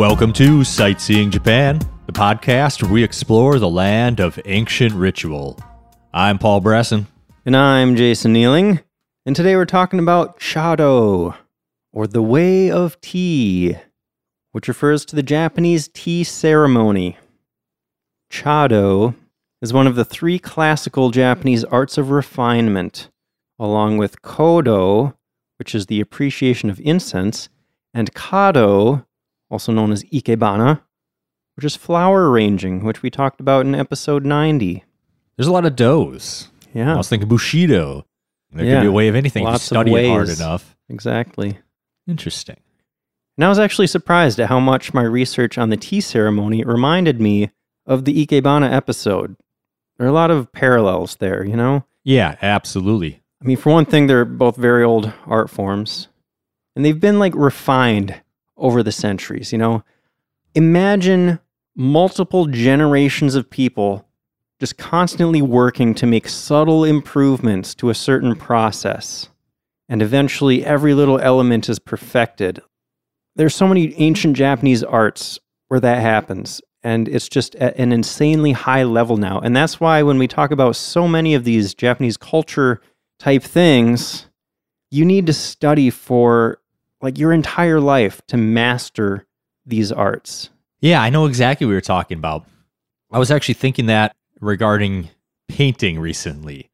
Welcome to Sightseeing Japan, the podcast where we explore the land of ancient ritual. I'm Paul Bresson. And I'm Jason Nealing. And today we're talking about Chado, or the Way of Tea, which refers to the Japanese tea ceremony. Chado is one of the three classical Japanese arts of refinement, along with Kodo, which is the appreciation of incense, and Kado, also known as Ikebana, which is flower arranging, which we talked about in episode 90. There's a lot of doughs. Yeah. I was thinking Bushido. There Yeah. could be a way of anything if you study it hard enough. exactly. Interesting. And I was actually surprised at how much my research on the tea ceremony reminded me of the Ikebana episode. There are a lot of parallels there, you know? Yeah, absolutely. I mean, for one thing, they're both very old art forms, and they've been like refined over the centuries, you know? Imagine multiple generations of people just constantly working to make subtle improvements to a certain process, and eventually every little element is perfected. There's so many ancient Japanese arts where that happens, and it's just at an insanely high level now. And that's why when we talk about so many of these Japanese culture type things, you need to study for like your entire life to master these arts. Yeah, I know exactly what you're talking about. I was actually thinking that regarding painting recently.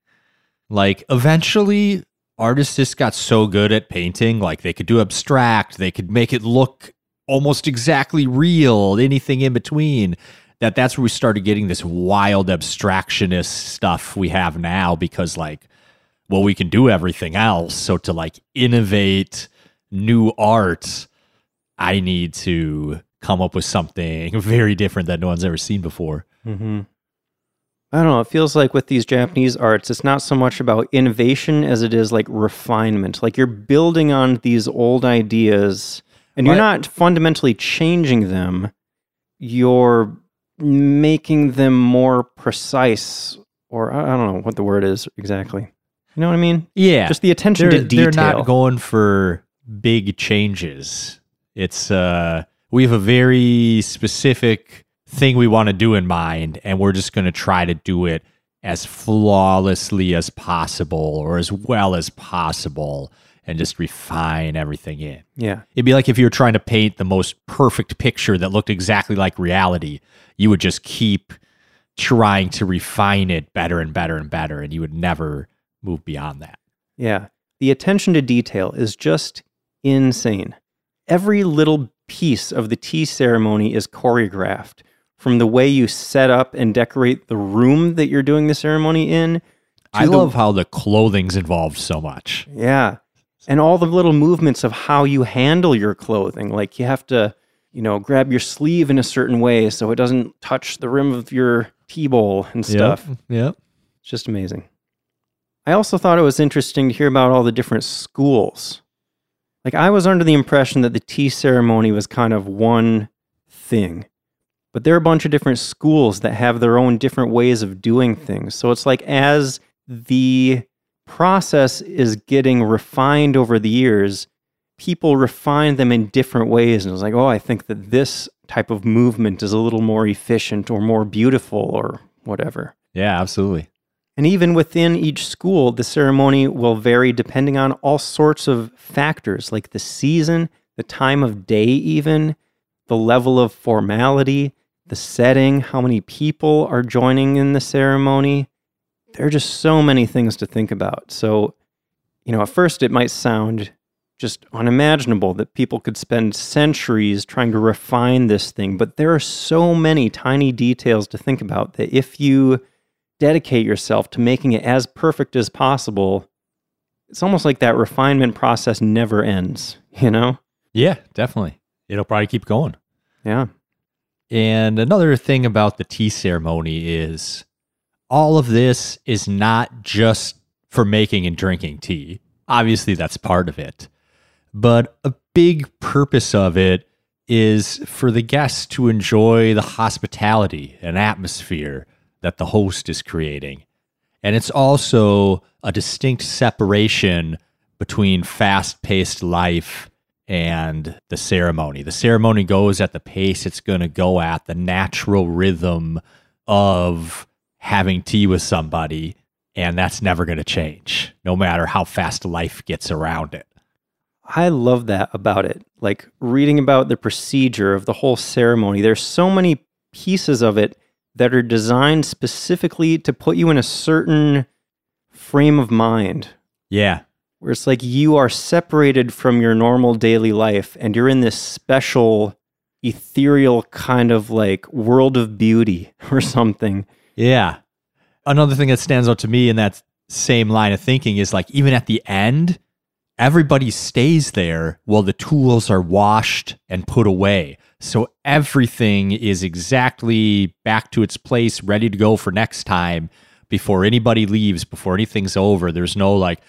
Like, eventually, artists just got so good at painting, like, they could do abstract, they could make it look almost exactly real, anything in between. That that's where we started getting this wild abstractionist stuff we have now because, like, well, we can do everything else. So, to like innovate new art, I need to come up with something very different that no one's ever seen before. Mm-hmm. I don't know. It feels like with these Japanese arts, it's not so much about innovation as it is like refinement. Like you're building on these old ideas and you're Right. not fundamentally changing them. You're making them more precise, or I I don't know what the word is exactly. You know what I mean? Yeah, Just the attention they're, to detail. they're not going for big changes. It's uh, we have a very specific thing we want to do in mind, and we're just going to try to do it as flawlessly as possible or as well as possible, and just refine everything in. yeah. It'd be like if you were trying to paint the most perfect picture that looked exactly like reality. You would just keep trying to refine it better and better and better, and you would never move beyond that. Yeah. The attention to detail is just insane. Every little piece of the tea ceremony is choreographed from the way you set up and decorate the room that you're doing the ceremony in. I the- love how the clothing's involved so much. Yeah. And all the little movements of how you handle your clothing. Like you have to, you know, grab your sleeve in a certain way so it doesn't touch the rim of your tea bowl and stuff. Yep. It's just amazing. I also thought it was interesting to hear about all the different schools. Like, I was under the impression that the tea ceremony was kind of one thing, but there are a bunch of different schools that have their own different ways of doing things. So it's like as the process is getting refined over the years, people refine them in different ways. And it's like, oh, I think that this type of movement is a little more efficient or more beautiful or whatever. Yeah, absolutely. And even within each school, the ceremony will vary depending on all sorts of factors like the season, the time of day, even the level of formality, the setting, how many people are joining in the ceremony. There are just so many things to think about. So, you know, at first it might sound just unimaginable that people could spend centuries trying to refine this thing, but there are so many tiny details to think about that if you dedicate yourself to making it as perfect as possible, it's almost like that refinement process never ends, you know? Yeah, definitely. It'll probably keep going. Yeah. And another thing about the tea ceremony is all of this is not just for making and drinking tea. Obviously, that's part of it. But a big purpose of it is for the guests to enjoy the hospitality and atmosphere that the host is creating. And it's also a distinct separation between fast paced life and the ceremony. The ceremony goes at the pace it's going to go at, the natural rhythm of having tea with somebody. And that's never going to change, no matter how fast life gets around it. I love that about it. Like reading about the procedure of the whole ceremony. There's so many pieces of it that are designed specifically to put you in a certain frame of mind Yeah. where it's like you are separated from your normal daily life and you're in this special ethereal kind of like world of beauty or something. Yeah. Another thing that stands out to me in that same line of thinking is like even at the end, everybody stays there while the tools are washed and put away. So everything is exactly back to its place, ready to go for next time before anybody leaves, before anything's over. There's no like,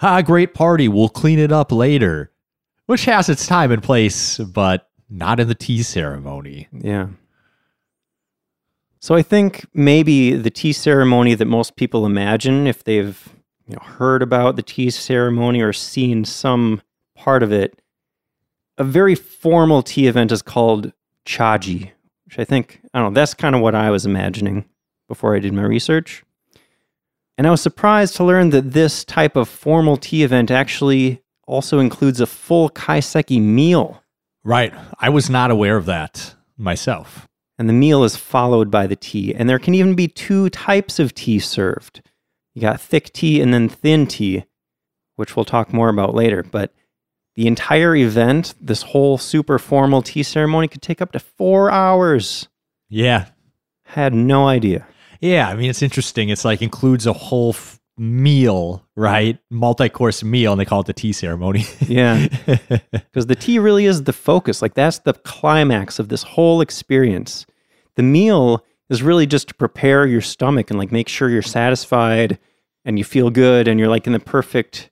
ah, great party, we'll clean it up later, which has its time and place, but not in the tea ceremony. Yeah. So I think maybe the tea ceremony that most people imagine if they've you know, heard about the tea ceremony or seen some part of it, a very formal tea event is called chaji, which I think, I don't know, that's kind of what I was imagining before I did my research. And I was surprised to learn that this type of formal tea event actually also includes a full kaiseki meal. Right. I was not aware of that myself. and the meal is followed by the tea. And there can even be two types of tea served. You got thick tea and then thin tea, which we'll talk more about later. But the entire event, this whole super formal tea ceremony, could take up to four hours. Yeah. Had no idea. Yeah. I mean, it's interesting. It's like includes a whole f- meal, right? Multi course meal, and they call it the tea ceremony. Yeah. Because the tea really is the focus. Like, that's the climax of this whole experience. The meal is really just to prepare your stomach and like make sure you're satisfied and you feel good and you're like in the perfect,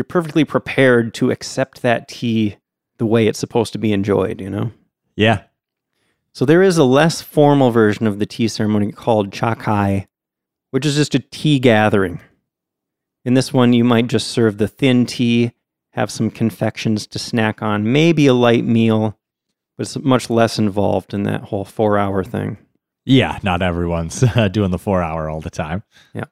you're perfectly prepared to accept that tea the way it's supposed to be enjoyed, you know? yeah. So there is a less formal version of the tea ceremony called chakai, which is just a tea gathering. In this one, you might just serve the thin tea, have some confections to snack on, maybe a light meal, but it's much less involved in that whole four hour thing. Yeah. Not everyone's uh, doing the four hour all the time. Yeah.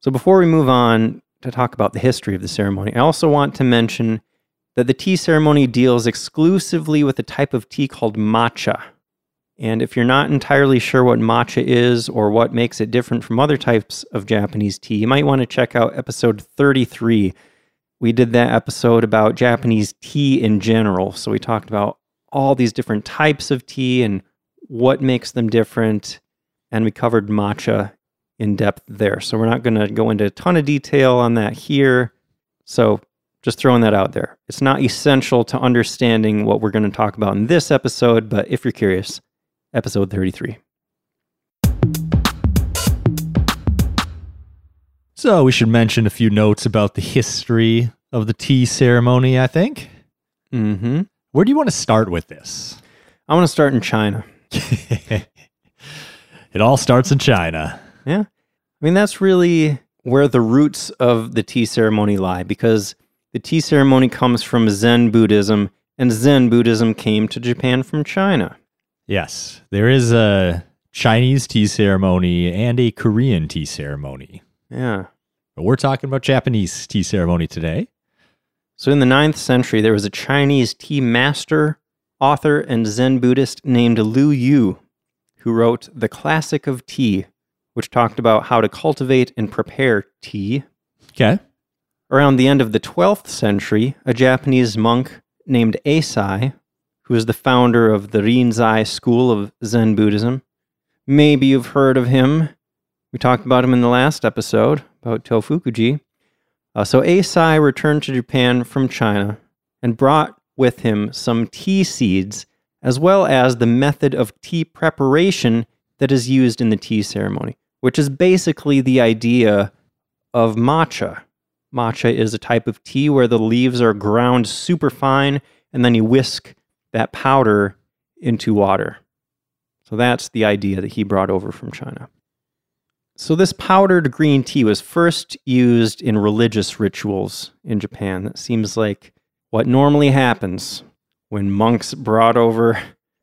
So before we move on to talk about the history of the ceremony, I also want to mention that the tea ceremony deals exclusively with a type of tea called matcha. And if you're not entirely sure what matcha is or what makes it different from other types of Japanese tea, you might want to check out episode 33. We did that episode about Japanese tea in general. So we talked about all these different types of tea and what makes them different. And we covered matcha in depth there. So we're not going to go into a ton of detail on that here. So just throwing that out there. It's not essential to understanding what we're going to talk about in this episode, but if you're curious, episode 33. So we should mention a few notes about the history of the tea ceremony, I think. Mm-hmm. Where do you want to start with this? I want to start in China. it all starts in China. Yeah. I mean, that's really where the roots of the tea ceremony lie because the tea ceremony comes from Zen Buddhism, and Zen Buddhism came to Japan from China. Yes, there is a Chinese tea ceremony and a Korean tea ceremony. Yeah. But we're talking about Japanese tea ceremony today. So, in the ninth century, there was a Chinese tea master, author, and Zen Buddhist named Lu Yu, who wrote The Classic of Tea, which talked about how to cultivate and prepare tea. Okay. Around the end of the 12th century, a Japanese monk named Eisai, who is the founder of the Rinzai school of Zen Buddhism, maybe you've heard of him. We talked about him in the last episode about Tofukuji. Uh, so Eisai returned to Japan from China and brought with him some tea seeds as well as the method of tea preparation that is used in the tea ceremony, which is basically the idea of matcha. Matcha is a type of tea where the leaves are ground super fine and then you whisk that powder into water. So that's the idea that he brought over from China. So, this powdered green tea was first used in religious rituals in Japan. That seems like what normally happens when monks brought over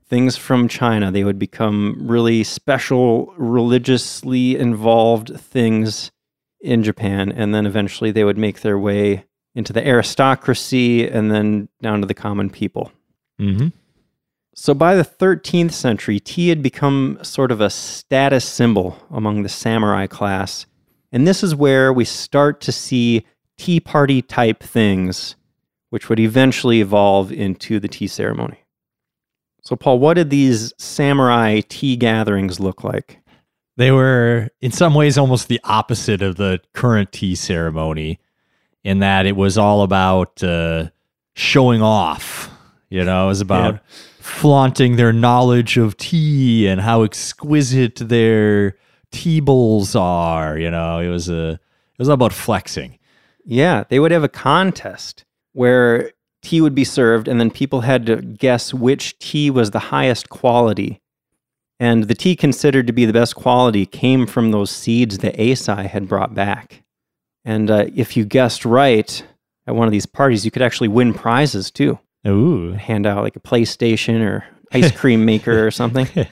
things from China, they would become really special, religiously involved things in Japan. And then eventually they would make their way into the aristocracy and then down to the common people. Mm-hmm. So by the 13th century, tea had become sort of a status symbol among the samurai class. And this is where we start to see tea party type things, which would eventually evolve into the tea ceremony. So, Paul, what did these samurai tea gatherings look like? They were, in some ways, almost the opposite of the current tea ceremony, in that it was all about uh, showing off. You know, it was about Yeah. flaunting their knowledge of tea and how exquisite their tea bowls are. You know, it was a, it was all about flexing. Yeah, they would have a contest where tea would be served, and then people had to guess which tea was the highest quality. And the tea considered to be the best quality came from those seeds that Eisai had brought back. And uh, if you guessed right at one of these parties, you could actually win prizes too. Ooh. Hand out like a PlayStation or ice cream maker or something.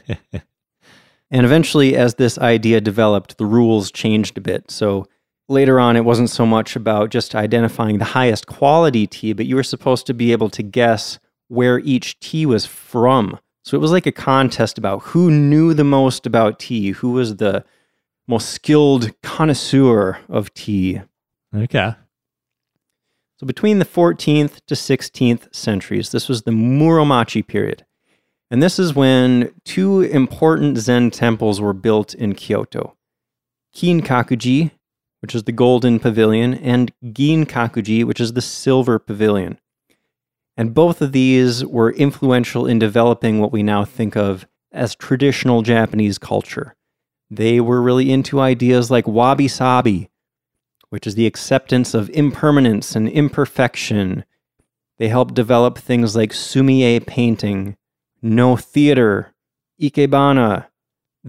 And eventually, as this idea developed, the rules changed a bit. So later on, it wasn't so much about just identifying the highest quality tea, but you were supposed to be able to guess where each tea was from. So it was like a contest about who knew the most about tea, who was the most skilled connoisseur of tea. okay. So between the 14th to 16th centuries, this was the Muromachi period. And this is when two important Zen temples were built in Kyoto. Kinkakuji, which is the golden pavilion, and Ginkakuji, which is the silver pavilion. And both of these were influential in developing what we now think of as traditional Japanese culture. They were really into ideas like wabi sabi, which is the acceptance of impermanence and imperfection. They helped develop things like sumie painting, Noh theater, ikebana,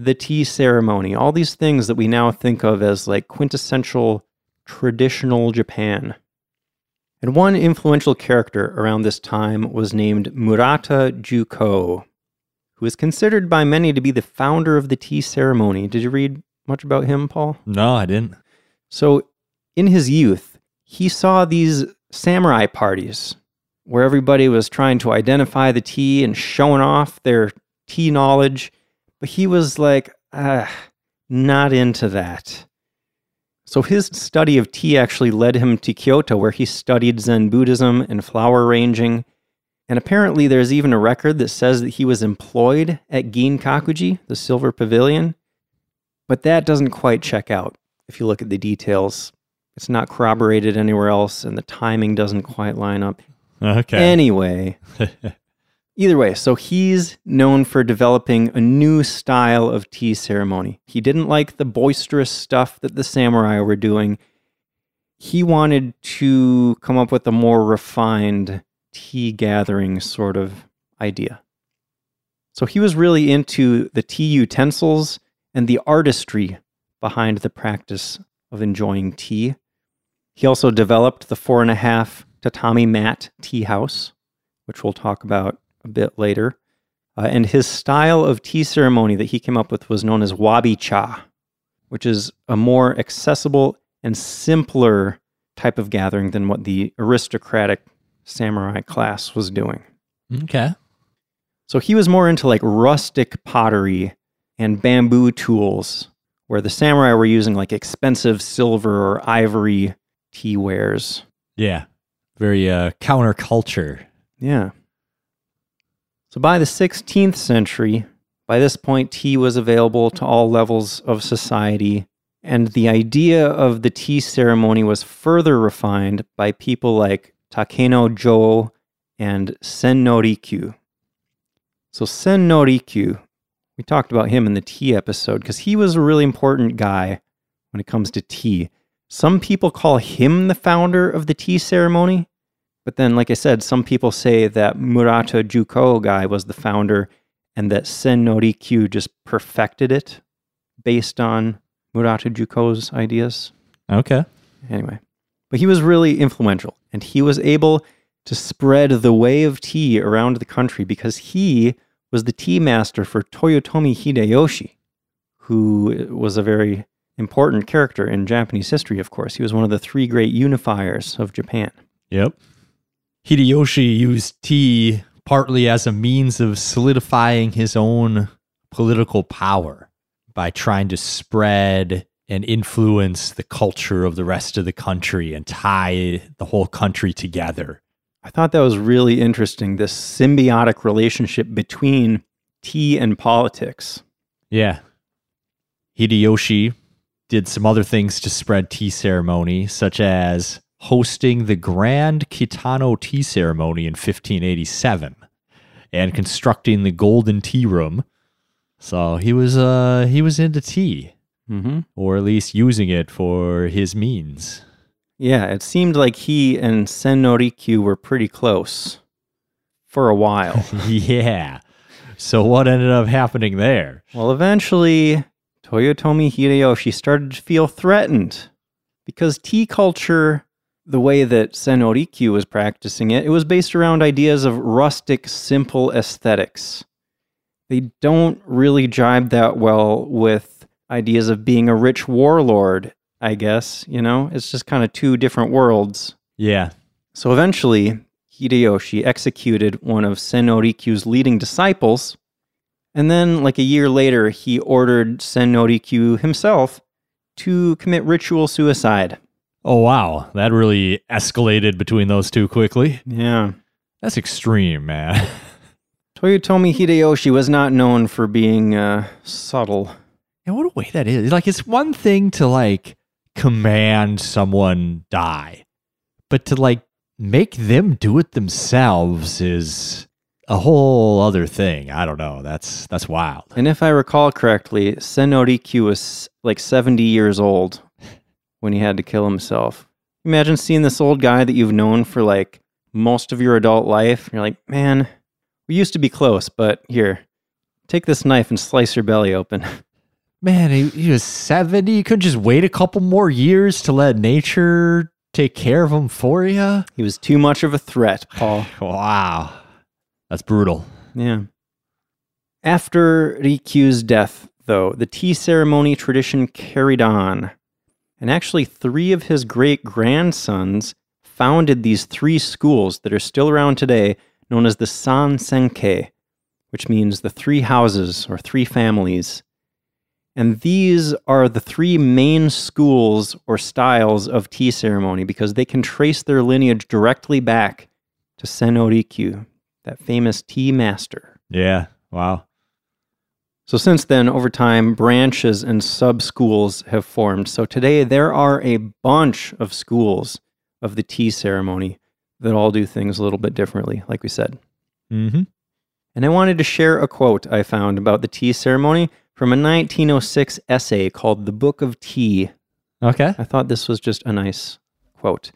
the tea ceremony, all these things that we now think of as like quintessential traditional Japan. And one influential character around this time was named Murata Juko, who is considered by many to be the founder of the tea ceremony. Did you read much about him, Paul? No, I didn't. So, in his youth, he saw these samurai parties where everybody was trying to identify the tea and showing off their tea knowledge, but he was like, ah, not into that. So, his study of tea actually led him to Kyoto, where he studied Zen Buddhism and flower arranging. And apparently, there's even a record that says that he was employed at Ginkakuji, the Silver Pavilion. But that doesn't quite check out if you look at the details. It's not corroborated anywhere else, and the timing doesn't quite line up. Okay. Anyway, either way, so he's known for developing a new style of tea ceremony. He didn't like the boisterous stuff that the samurai were doing. He wanted to come up with a more refined tea gathering sort of idea. So he was really into the tea utensils and the artistry behind the practice of enjoying tea. He also developed the four and a half tatami mat tea house, which we'll talk about bit later. Uh, and his style of tea ceremony that he came up with was known as wabi cha, which is a more accessible and simpler type of gathering than what the aristocratic samurai class was doing. okay. So he was more into like rustic pottery and bamboo tools, where the samurai were using like expensive silver or ivory tea wares. Yeah. Very uh, counterculture. Yeah. So by the 16th century, by this point, tea was available to all levels of society, and the idea of the tea ceremony was further refined by people like Takeno Joo and Sen no Rikyu. So Sen no Rikyu, we talked about him in the tea episode because he was a really important guy when it comes to tea. Some people call him the founder of the tea ceremony, but then, like I said, some people say that Murata Juko guy was the founder and that Sen no Rikyu just perfected it based on Murata Juko's ideas. Okay. Anyway, but he was really influential and he was able to spread the way of tea around the country because he was the tea master for Toyotomi Hideyoshi, who was a very important character in Japanese history, of course. He was one of the three great unifiers of Japan. Yep. Hideyoshi used tea partly as a means of solidifying his own political power by trying to spread and influence the culture of the rest of the country and tie the whole country together. I thought that was really interesting this symbiotic relationship between tea and politics. Yeah. Hideyoshi did some other things to spread tea ceremony, such as hosting the Grand Kitano Tea Ceremony in 1587 and constructing the Golden Tea Room. So he was uh he was into tea, Mm-hmm. or at least using it for his means. Yeah, it seemed like he and Sen no Rikyu were pretty close for a while. yeah. So what ended up happening there? well, eventually, Toyotomi Hideyoshi started to feel threatened because tea culture, the way that Sen no Rikyu was practicing it, it was based around ideas of rustic, simple aesthetics. They don't really jibe that well with ideas of being a rich warlord, I guess. You know, it's just kind of two different worlds. Yeah. So eventually, Hideyoshi executed one of Sen no Rikyu's leading disciples, and then, like a year later, he ordered Sen no Rikyu himself to commit ritual suicide. Oh wow, that really escalated between those two quickly. Yeah. That's extreme, man. Toyotomi Hideyoshi was not known for being uh, subtle. And what a way that is. Like it's one thing to like command someone die, but to like make them do it themselves is a whole other thing. I don't know. That's that's wild. And if I recall correctly, Sen no Rikyu was like 70 years old when he had to kill himself. Imagine seeing this old guy that you've known for like most of your adult life. You're like, man, we used to be close, but here, take this knife and slice your belly open. Man, he, he was 70. You couldn't just wait a couple more years to let nature take care of him for you? he was too much of a threat, Paul. Wow. That's brutal. Yeah. After Rikyu's death, though, the tea ceremony tradition carried on. And actually, three of his great grandsons founded these three schools that are still around today, known as the San Senke, which means the three houses or three families. And these are the three main schools or styles of tea ceremony because they can trace their lineage directly back to Sen no Rikyu, that famous tea master. Yeah. Wow. So, since then, over time, branches and sub schools have formed. So, today there are a bunch of schools of the tea ceremony that all do things a little bit differently, like we said. Mm-hmm. And I wanted to share a quote I found about the tea ceremony from a 1906 essay called The Book of Tea. Okay. I thought this was just a nice quote.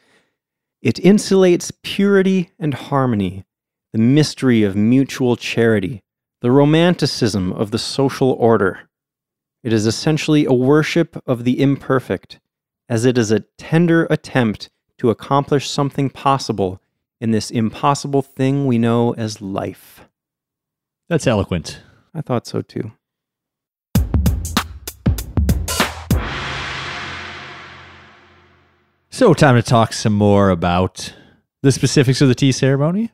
It insulates purity and harmony, the mystery of mutual charity, the romanticism of the social order. It is essentially a worship of the imperfect, as it is a tender attempt to accomplish something possible in this impossible thing we know as life. That's eloquent. I thought so too. So, time to talk some more about the specifics of the tea ceremony.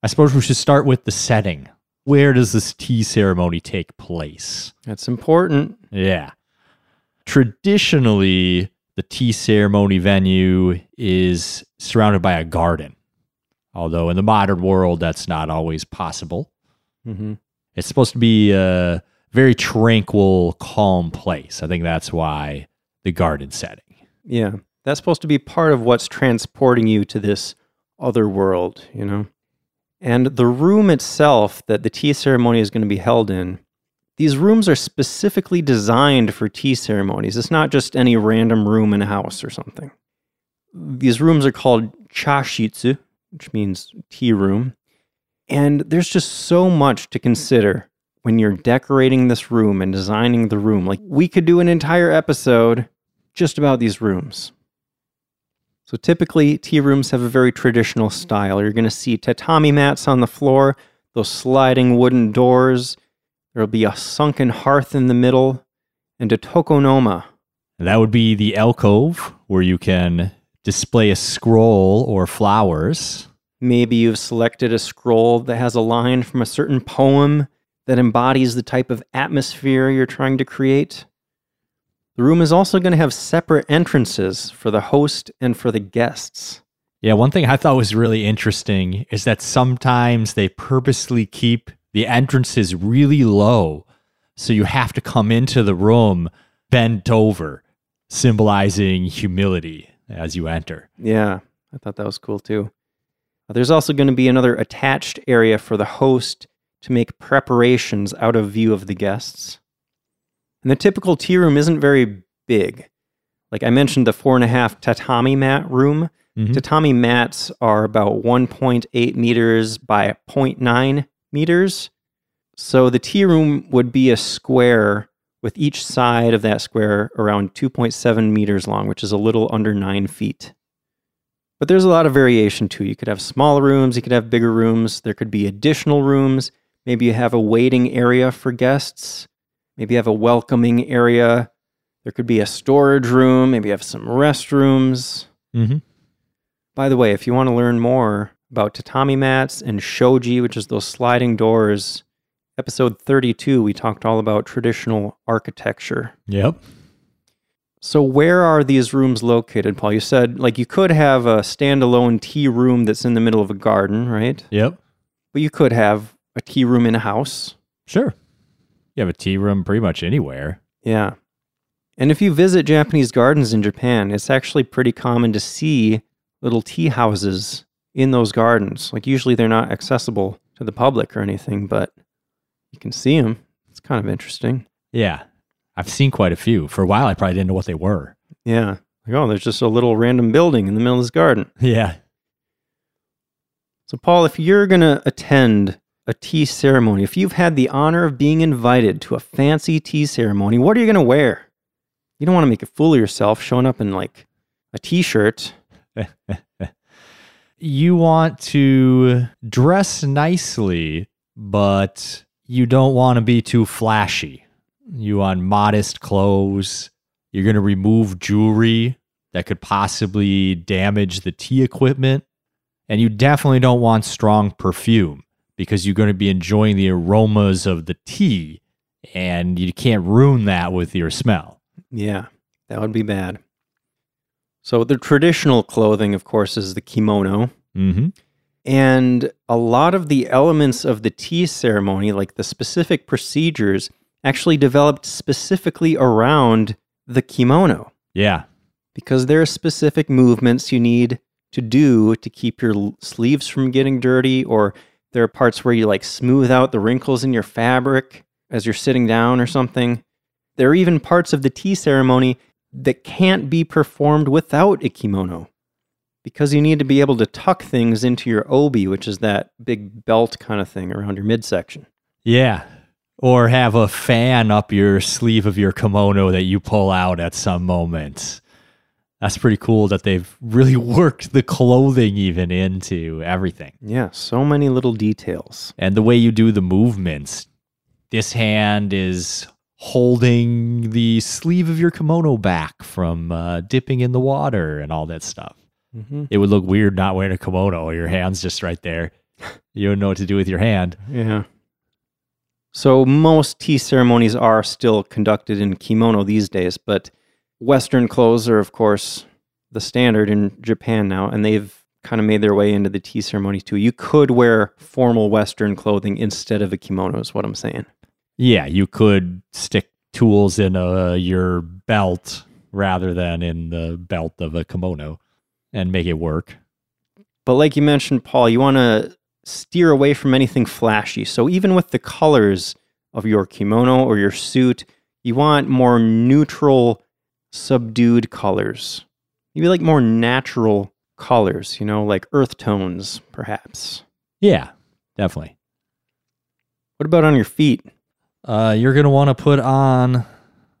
I suppose we should start with the setting. Where does this tea ceremony take place? That's important. Yeah. Traditionally, the tea ceremony venue is surrounded by a garden. Although in the modern world, that's not always possible. hmm It's supposed to be a very tranquil, calm place. I think that's why the garden setting. Yeah. That's supposed to be part of what's transporting you to this other world, you know? And the room itself that the tea ceremony is going to be held in, these rooms are specifically designed for tea ceremonies. It's not just any random room in a house or something. These rooms are called chashitsu, which means tea room. And there's just so much to consider when you're decorating this room and designing the room. Like, we could do an entire episode just about these rooms. So typically, tea rooms have a very traditional style. You're going to see tatami mats on the floor, those sliding wooden doors. There'll be a sunken hearth in the middle, and a tokonoma. That would be the alcove where you can display a scroll or flowers. Maybe you've selected a scroll that has a line from a certain poem that embodies the type of atmosphere you're trying to create. The room is also going to have separate entrances for the host and for the guests. Yeah, one thing I thought was really interesting is that sometimes they purposely keep the entrances really low. So you have to come into the room bent over, symbolizing humility as you enter. Yeah, I thought that was cool too. Uh, There's also going to be another attached area for the host to make preparations out of view of the guests. And the typical tea room isn't very big. Like I mentioned, the four and a half tatami mat room. Mhm. Tatami mats are about 1.8 meters by 0.9 meters. So the tea room would be a square with each side of that square around 2.7 meters long, which is a little under nine feet. But there's a lot of variation too. You could have smaller rooms, you could have bigger rooms, there could be additional rooms. Maybe you have a waiting area for guests, maybe you have a welcoming area. There could be a storage room, maybe you have some restrooms. Mhm. By the way, if you want to learn more about tatami mats and shoji, which is those sliding doors, episode 32, we talked all about traditional architecture. Yep. So, where are these rooms located, Paul? You said like you could have a standalone tea room that's in the middle of a garden, right? Yep. But you could have a tea room in a house. Sure. You have a tea room pretty much anywhere. Yeah. And if you visit Japanese gardens in Japan, it's actually pretty common to see little tea houses in those gardens. Like, usually they're not accessible to the public or anything, but you can see them. It's kind of interesting. Yeah. I've seen quite a few. For a while, I probably didn't know what they were. Yeah. Like, oh, there's just a little random building in the middle of this garden. Yeah. So, Paul, if you're going to attend a tea ceremony, if you've had the honor of being invited to a fancy tea ceremony, what are you going to wear? You don't want to make a fool of yourself showing up in like a t shirt. you want to dress nicely, but you don't want to be too flashy. You want modest clothes. You're going to remove jewelry that could possibly damage the tea equipment. And you definitely don't want strong perfume because you're going to be enjoying the aromas of the tea and you can't ruin that with your smell. Yeah, that would be bad. So, the traditional clothing, of course, is the kimono. Mm-hmm. And a lot of the elements of the tea ceremony, like the specific procedures, actually developed specifically around the kimono Yeah. because there are specific movements you need to do to keep your sleeves from getting dirty, or there are parts where you like smooth out the wrinkles in your fabric as you're sitting down or something. There are even parts of the tea ceremony that can't be performed without a kimono because you need to be able to tuck things into your obi, which is that big belt kind of thing around your midsection. Yeah. Or have a fan up your sleeve of your kimono that you pull out at some moments. That's pretty cool that they've really worked the clothing even into everything. Yeah, so many little details. And the way you do the movements. This hand is holding the sleeve of your kimono back from uh, dipping in the water and all that stuff. hmm It would look weird not wearing a kimono. Your hand's just right there. You don't know what to do with your hand. Yeah. So most tea ceremonies are still conducted in kimono these days, but Western clothes are, of course, the standard in Japan now, and they've kind of made their way into the tea ceremonies too. You could wear formal Western clothing instead of a kimono, is what I'm saying. Yeah, you could stick tools in uh your belt rather than in the belt of a kimono and make it work. But like you mentioned, Paul, you want to steer away from anything flashy. So even with the colors of your kimono or your suit, you want more neutral, subdued colors. Maybe like more natural colors, you know, like earth tones, perhaps. Yeah, definitely. What about on your feet? Uh, you're going to want to put on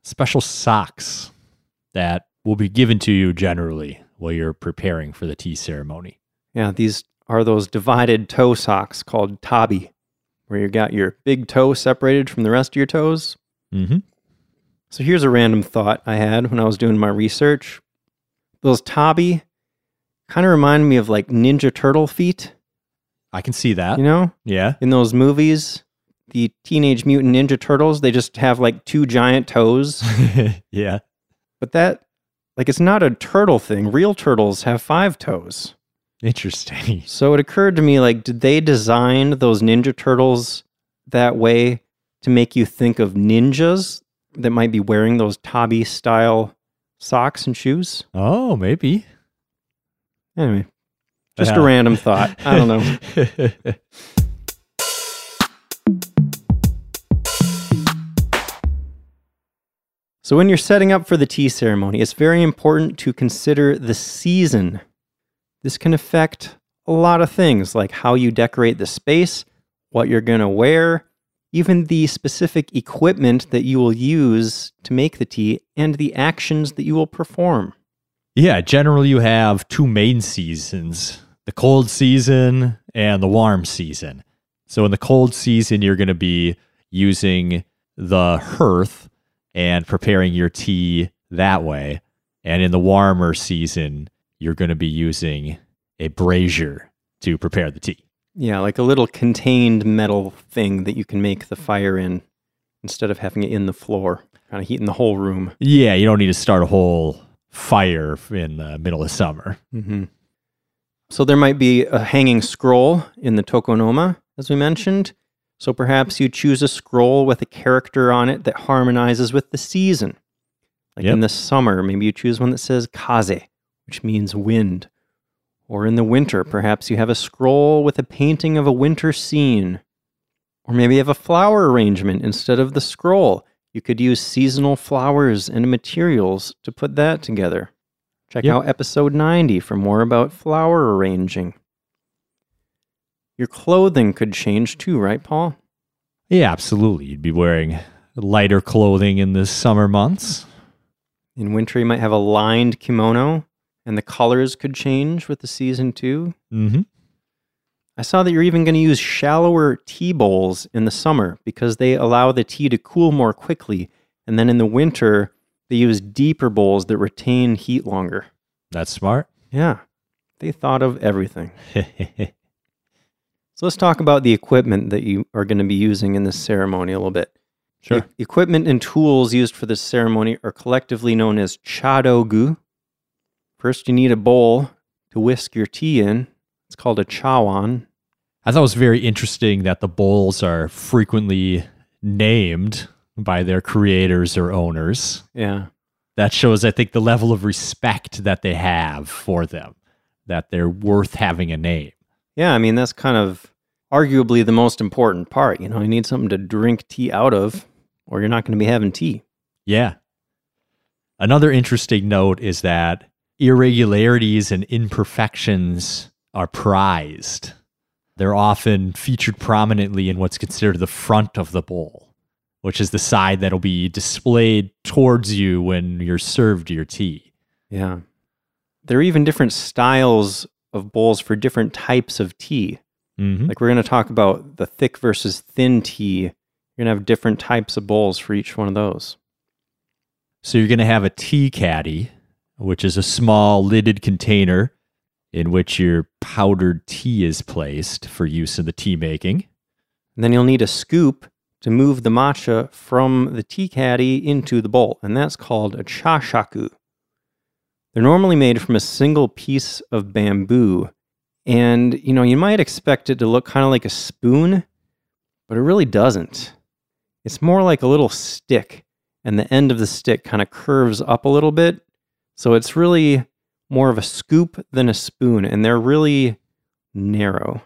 special socks that will be given to you generally while you're preparing for the tea ceremony. Yeah, these are those divided toe socks called tabi, where you got your big toe separated from the rest of your toes. Mm-hmm. So here's a random thought I had when I was doing my research. Those tabi kind of remind me of like Ninja Turtle feet, I can see that. you know? Yeah. In those movies, the Teenage Mutant Ninja Turtles, they just have like two giant toes. yeah. But that, like, it's not a turtle thing. Real turtles have five toes. Interesting. So it occurred to me, like, did they design those Ninja Turtles that way to make you think of ninjas that might be wearing those Tabi style socks and shoes? Oh, maybe. Anyway, just Yeah. a random thought. I don't know. So, when you're setting up for the tea ceremony, it's very important to consider the season. This can affect a lot of things, like how you decorate the space, what you're going to wear, even the specific equipment that you will use to make the tea, and the actions that you will perform. yeah, generally you have two main seasons the cold season and the warm season. So, in the cold season, you're going to be using the hearth and preparing your tea that way. And in the warmer season, you're going to be using a brazier to prepare the tea. Yeah, like a little contained metal thing that you can make the fire in instead of having it in the floor, kind of heating the whole room. Yeah, you don't need to start a whole fire in the middle of summer. Mm-hmm. So there might be a hanging scroll in the tokonoma, as we mentioned. So perhaps you choose a scroll with a character on it that harmonizes with the season. Like Yep. in the summer, maybe you choose one that says kaze, which means wind. Or in the winter, perhaps you have a scroll with a painting of a winter scene. Or maybe you have a flower arrangement instead of the scroll. You could use seasonal flowers and materials to put that together. Check Yep. out episode 90 for more about flower arranging. Your clothing could change too, right, Paul? Yeah, absolutely. You'd be wearing lighter clothing in the summer months. In winter, you might have a lined kimono, and the colors could change with the season too. Mm-hmm. I saw that you're even going to use shallower tea bowls in the summer because they allow the tea to cool more quickly. And then in the winter, they use deeper bowls that retain heat longer. That's smart. Yeah, they thought of everything. So let's talk about the equipment that you are going to be using in this ceremony a little bit. sure. The equipment and tools used for this ceremony are collectively known as chadogu. First, you need a bowl to whisk your tea in. It's called a chawan. I thought it was very interesting that the bowls are frequently named by their creators or owners. Yeah. That shows, I think, the level of respect that they have for them, that they're worth having a name. Yeah, I mean, that's kind of arguably the most important part. You know, you need something to drink tea out of, or you're not going to be having tea. Yeah. Another interesting note is that irregularities and imperfections are prized. They're often featured prominently in what's considered the front of the bowl, which is the side that'll be displayed towards you when you're served your tea. Yeah. There are even different styles of bowls for different types of tea. Mm-hmm. Like we're going to talk about the thick versus thin tea. You're going to have different types of bowls for each one of those. So you're going to have a tea caddy, which is a small lidded container in which your powdered tea is placed for use in the tea making. And then you'll need a scoop to move the matcha from the tea caddy into the bowl, and that's called a chashaku. They're normally made from a single piece of bamboo, and you know, you might expect it to look kind of like a spoon, but it really doesn't. It's more like a little stick, and the end of the stick kind of curves up a little bit, so it's really more of a scoop than a spoon, and they're really narrow.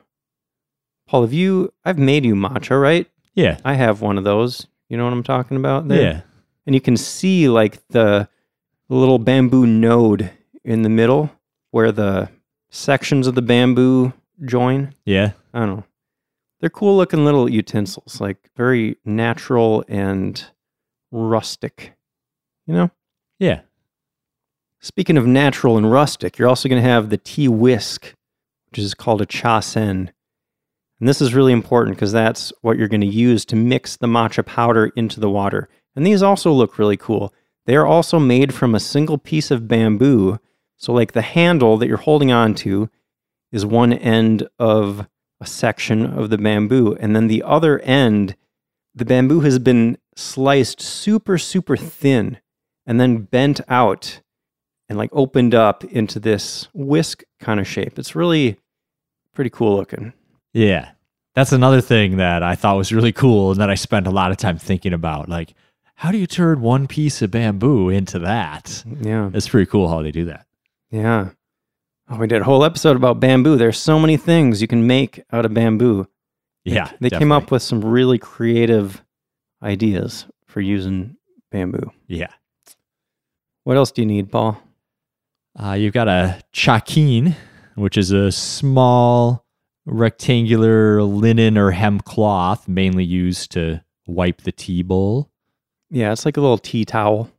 Paul, have you? I've made you matcha, right? Yeah. I have one of those. You know what I'm talking about? There? Yeah. And you can see like the little bamboo node in the middle where the sections of the bamboo join. Yeah. I don't know. They're cool looking little utensils, like very natural and rustic. You know? Yeah. Speaking of natural and rustic, you're also going to have the tea whisk, which is called a cha sen. And this is really important because that's what you're going to use to mix the matcha powder into the water. And these also look really cool. They are also made from a single piece of bamboo. So, like the handle that you're holding on to is one end of a section of the bamboo. And then the other end, the bamboo has been sliced super, super thin and then bent out and like opened up into this whisk kind of shape. It's really pretty cool looking. Yeah. That's another thing that I thought was really cool and that I spent a lot of time thinking about. Like, how do you turn one piece of bamboo into that? Yeah. It's pretty cool how they do that. Yeah. Oh, we did a whole episode about bamboo. There's so many things you can make out of bamboo. Yeah. They came up with some really creative ideas for using bamboo. Yeah. What else do you need, Paul? Uh, you've got a chakin, which is a small rectangular linen or hemp cloth mainly used to wipe the tea bowl. Yeah, it's like a little tea towel.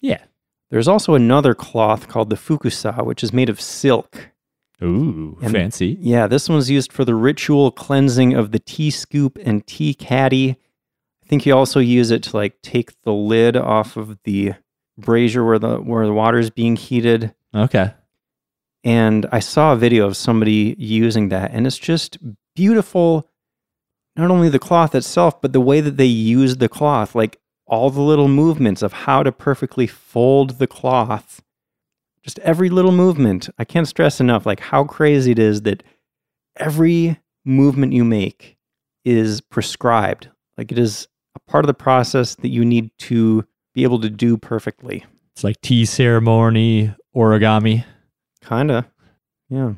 Yeah. There's also another cloth called the fukusa, which is made of silk. Ooh, And- fancy. Yeah, this one's used for the ritual cleansing of the tea scoop and tea caddy. I think you also use it to like take the lid off of the brazier where the where the water's being heated. Okay. And I saw a video of somebody using that, and it's just beautiful. Not only the cloth itself, but the way that they use the cloth, like all the little movements of how to perfectly fold the cloth. Just every little movement. I can't stress enough, like how crazy it is that every movement you make is prescribed. Like it is a part of the process that you need to be able to do perfectly. It's like tea ceremony, origami. Kinda. Yeah.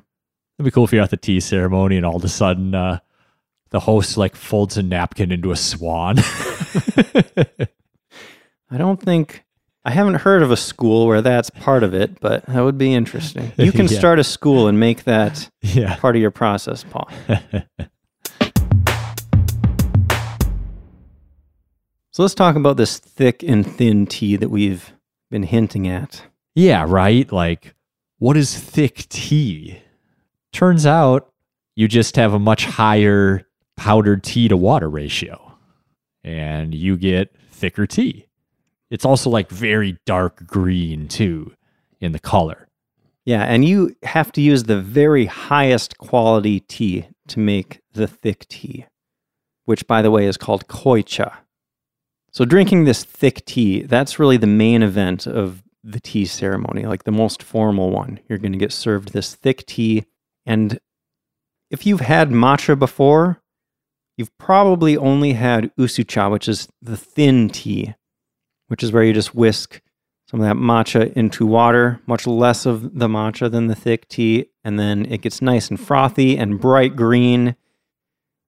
It'd be cool if you're at the tea ceremony and all of a sudden uh, the host like folds a napkin into a swan. I don't think I haven't heard of a school where that's part of it, but that would be interesting. You can Yeah. start a school and make that yeah. part of your process, Paul. So let's talk about this thick and thin tea that we've been hinting at. Yeah, right? Like, what is thick tea? Turns out you just have a much higher powdered tea to water ratio, and you get thicker tea. It's also like very dark green, too, in the color. Yeah, and you have to use the very highest quality tea to make the thick tea, which, by the way, is called koicha. So, drinking this thick tea, that's really the main event of the tea ceremony, like the most formal one. You're going to get served this thick tea. And if you've had matcha before, you've probably only had usucha, which is the thin tea, which is where you just whisk some of that matcha into water, much less of the matcha than the thick tea, and then it gets nice and frothy and bright green.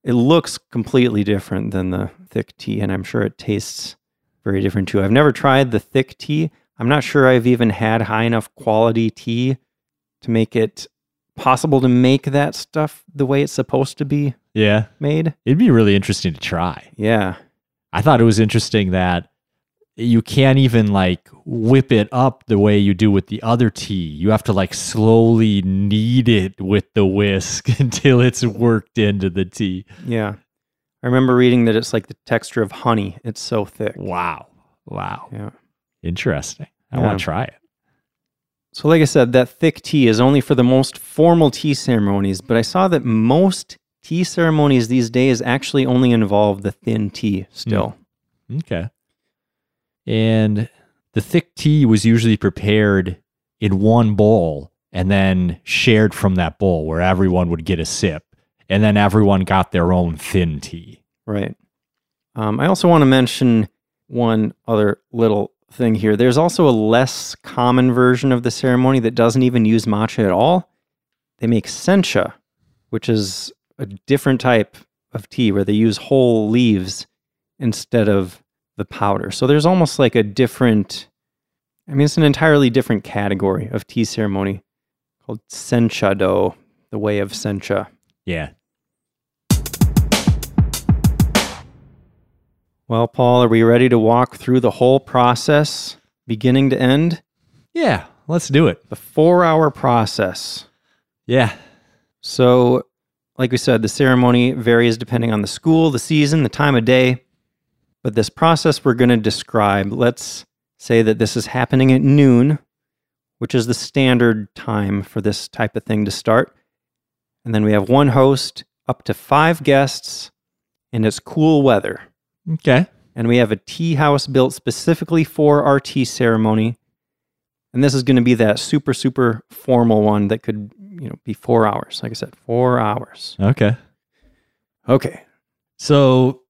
It looks completely different than the thick tea, and I'm sure it tastes very different too. I've never tried the thick tea. I'm not sure I've even had high enough quality tea to make it possible to make that stuff the way it's supposed to be Yeah. made. It'd be really interesting to try. Yeah. I thought it was interesting that you can't even like whip it up the way you do with the other tea. You have to like slowly knead it with the whisk until it's worked into the tea. Yeah. I remember reading that it's like the texture of honey. It's so thick. Wow. Wow. Yeah. Interesting. I Yeah. want to try it. So, like I said, that thick tea is only for the most formal tea ceremonies, but I saw that most tea ceremonies these days actually only involve the thin tea still. Okay. And the thick tea was usually prepared in one bowl and then shared from that bowl where everyone would get a sip. And then everyone got their own thin tea. Right. Um, I also want to mention one other little thing here. There's also a less common version of the ceremony that doesn't even use matcha at all. They make sencha, which is a different type of tea where they use whole leaves instead of the powder. So there's almost like a different, I mean, it's an entirely different category of tea ceremony called sencha do, the way of sencha. Yeah. Well, Paul, are we ready to walk through the whole process, beginning to end? Yeah. let's do it. The four hour process. Yeah. So, like we said, the ceremony varies depending on the school, the season, the time of day. But this process we're going to describe, let's say that this is happening at noon, which is the standard time for this type of thing to start. And then we have one host, up to five guests, and it's cool weather. Okay. And we have a tea house built specifically for our tea ceremony. And this is going to be that super, super formal one that could, you know, be four hours. Like I said, four hours. Okay. Okay. So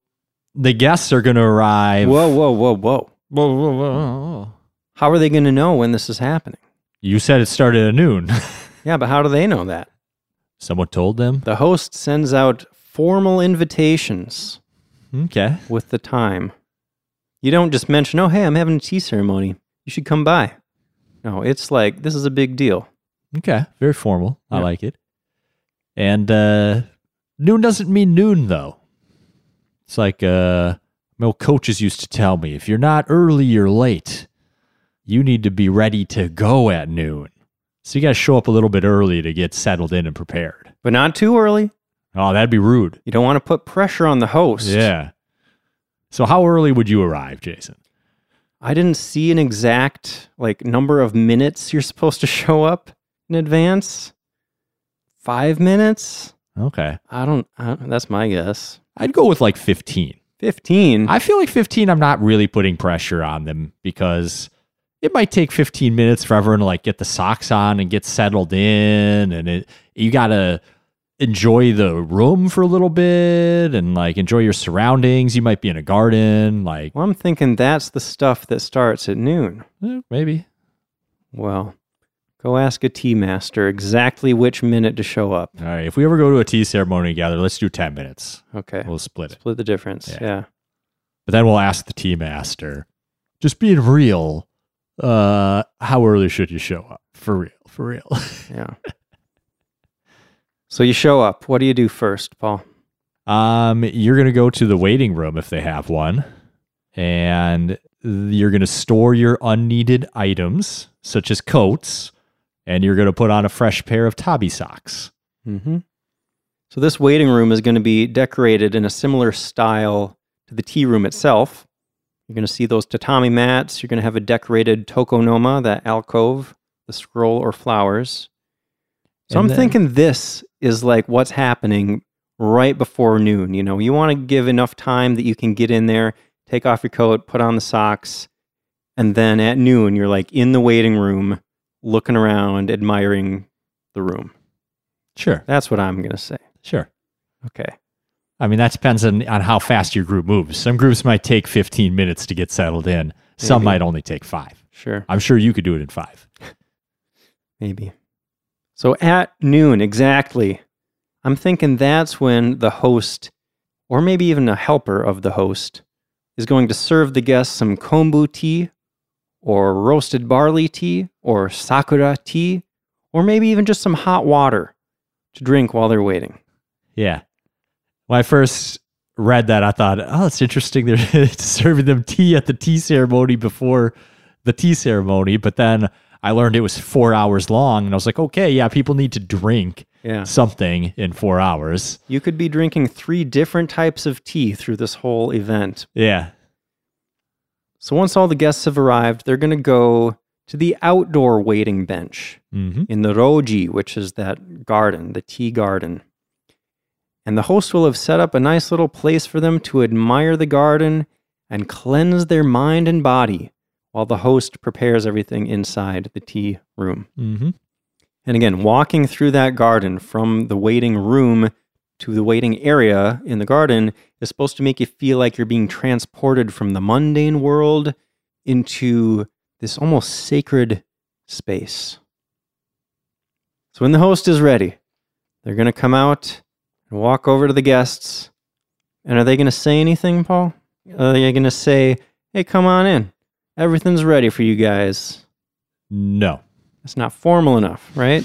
the guests are going to arrive. Whoa, whoa, whoa, whoa. Whoa, whoa, whoa, whoa. How are they going to know when this is happening? You said it started at noon. Yeah, but how do they know that? Someone told them. The host sends out formal invitations Okay. with the time. You don't just mention, oh, hey, I'm having a tea ceremony. You should come by. No, it's like, this is a big deal. Okay. Very formal. I like it. And uh, noon doesn't mean noon, though. It's like uh, my old coaches used to tell me if you're not early you're late, you need to be ready to go at noon. So you got to show up a little bit early to get settled in and prepared. But not too early. Oh, that'd be rude. You don't want to put pressure on the host. Yeah. So how early would you arrive, Jason? I didn't see an exact like number of minutes you're supposed to show up in advance. Five minutes? Okay. I don't, I don't that's my guess. I'd go with like 15. 15. I feel like 15, I'm not really putting pressure on them because it might take 15 minutes for everyone to like get the socks on and get settled in. And it, you got to enjoy the room for a little bit and like enjoy your surroundings. You might be in a garden, like well, I'm thinking that's the stuff that starts at noon. eh, maybe. Well, go ask a tea master exactly which minute to show up. All right. If we ever go to a tea ceremony together, let's do 10 minutes. Okay. We'll split it. Split the difference. Yeah. Yeah. But then we'll ask the tea master, just being real, uh, how early should you show up? For real, for real. Yeah. So you show up. What do you do first, Paul? Um, you're gonna go to the waiting room if they have one, and you're gonna store your unneeded items such as coats, and you're gonna put on a fresh pair of Tabi socks. Mm-hmm. So this waiting room is going to be decorated in a similar style to the tea room itself. You're going to see those tatami mats. You're going to have a decorated tokonoma, that alcove, the scroll or flowers. So And I'm then- thinking this is like what's happening right before noon. You know, you want to give enough time that you can get in there, take off your coat, put on the socks, and then at noon you're like in the waiting room, looking around, admiring the room. Sure, That's what I'm going to say. sure. Okay. I mean, that depends on, on how fast your group moves. Some groups might take 15 minutes to get settled in. Some might only take five. Sure. I'm sure you could do it in five. Maybe. So at noon, exactly, I'm thinking that's when the host, or maybe even a helper of the host, is going to serve the guests some kombu tea, or roasted barley tea, or sakura tea, or maybe even just some hot water to drink while they're waiting. Yeah. When I first read that, I thought, oh, it's interesting. They're serving them tea at the tea ceremony before the tea ceremony. But then I learned it was four hours long. And I was like, okay, yeah, people need to drink Yeah. something in four hours. You could be drinking three different types of tea through this whole event. Yeah. So once all the guests have arrived, they're going to go to the outdoor waiting bench. hmm in the roji, which is that garden, the tea garden. And the host will have set up a nice little place for them to admire the garden and cleanse their mind and body while the host prepares everything inside the tea room. hmm And again, walking through that garden from the waiting room to the waiting area in the garden is supposed to make you feel like you're being transported from the mundane world into this almost sacred space. So when the host is ready, they're going to come out and walk over to the guests. And are they going to say anything, Paul? Are they going to say, hey, come on in? Everything's ready for you guys. No, It's not formal enough, right?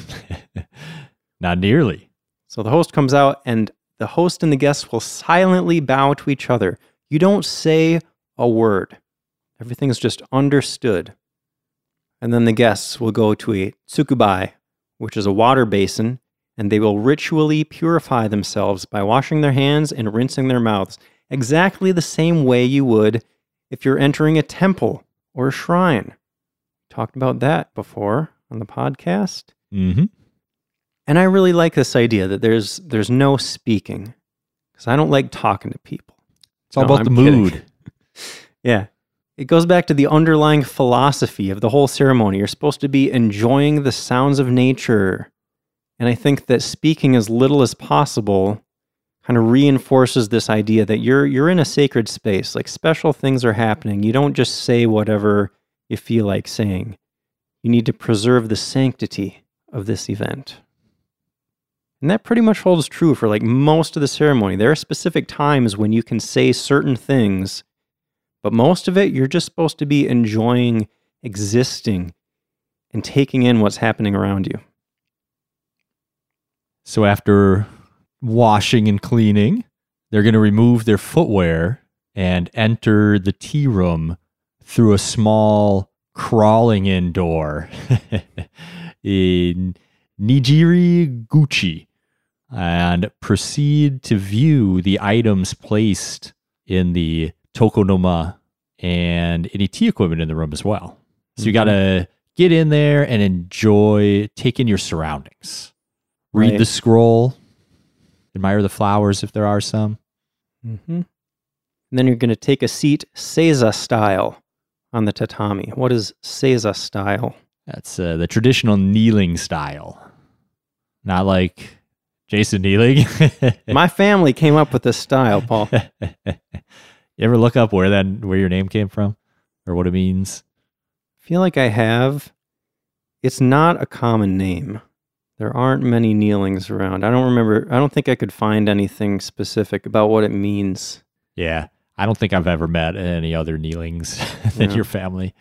not nearly. So the host comes out, and the host and the guests will silently bow to each other. You don't say a word, everything's just understood. And then the guests will go to a tsukubai, which is a water basin, and they will ritually purify themselves by washing their hands and rinsing their mouths, exactly the same way you would if you're entering a temple or a shrine. Talked about that before on the podcast. Mm-hmm. And I really like this idea that there's there's no speaking because I don't like talking to people. It's all No, about I'm the kidding. mood. Yeah. It goes back to the underlying philosophy of the whole ceremony. You're supposed to be enjoying the sounds of nature. And I think that speaking as little as possible kind of reinforces this idea that you're you're in a sacred space. Like special things are happening. You don't just say whatever you feel like saying. You need to preserve the sanctity of this event. And that pretty much holds true for like most of the ceremony. There are specific times when you can say certain things but most of it, you're just supposed to be enjoying existing and taking in what's happening around you. So after washing and cleaning, they're going to remove their footwear and enter the tea room through a small crawling in door in Nijiri Guchi and proceed to view the items placed in the tokonoma and any tea equipment in the room as well. So you Mhm. got to get in there and enjoy, taking your surroundings. Read Right. the scroll, admire the flowers if there are some. Mm-hmm. And then you're going to take a seat Seiza style on the tatami. What is Seiza style? That's uh, the traditional kneeling style, not like Jason kneeling. My family came up with this style, Paul. you ever look up where that where your name came from or what it means? feel like I have. It's not a common name. There aren't many kneelings around. I don't remember. I don't think I could find anything specific about what it means. Yeah, I don't think I've ever met any other kneelings than Yeah. your family.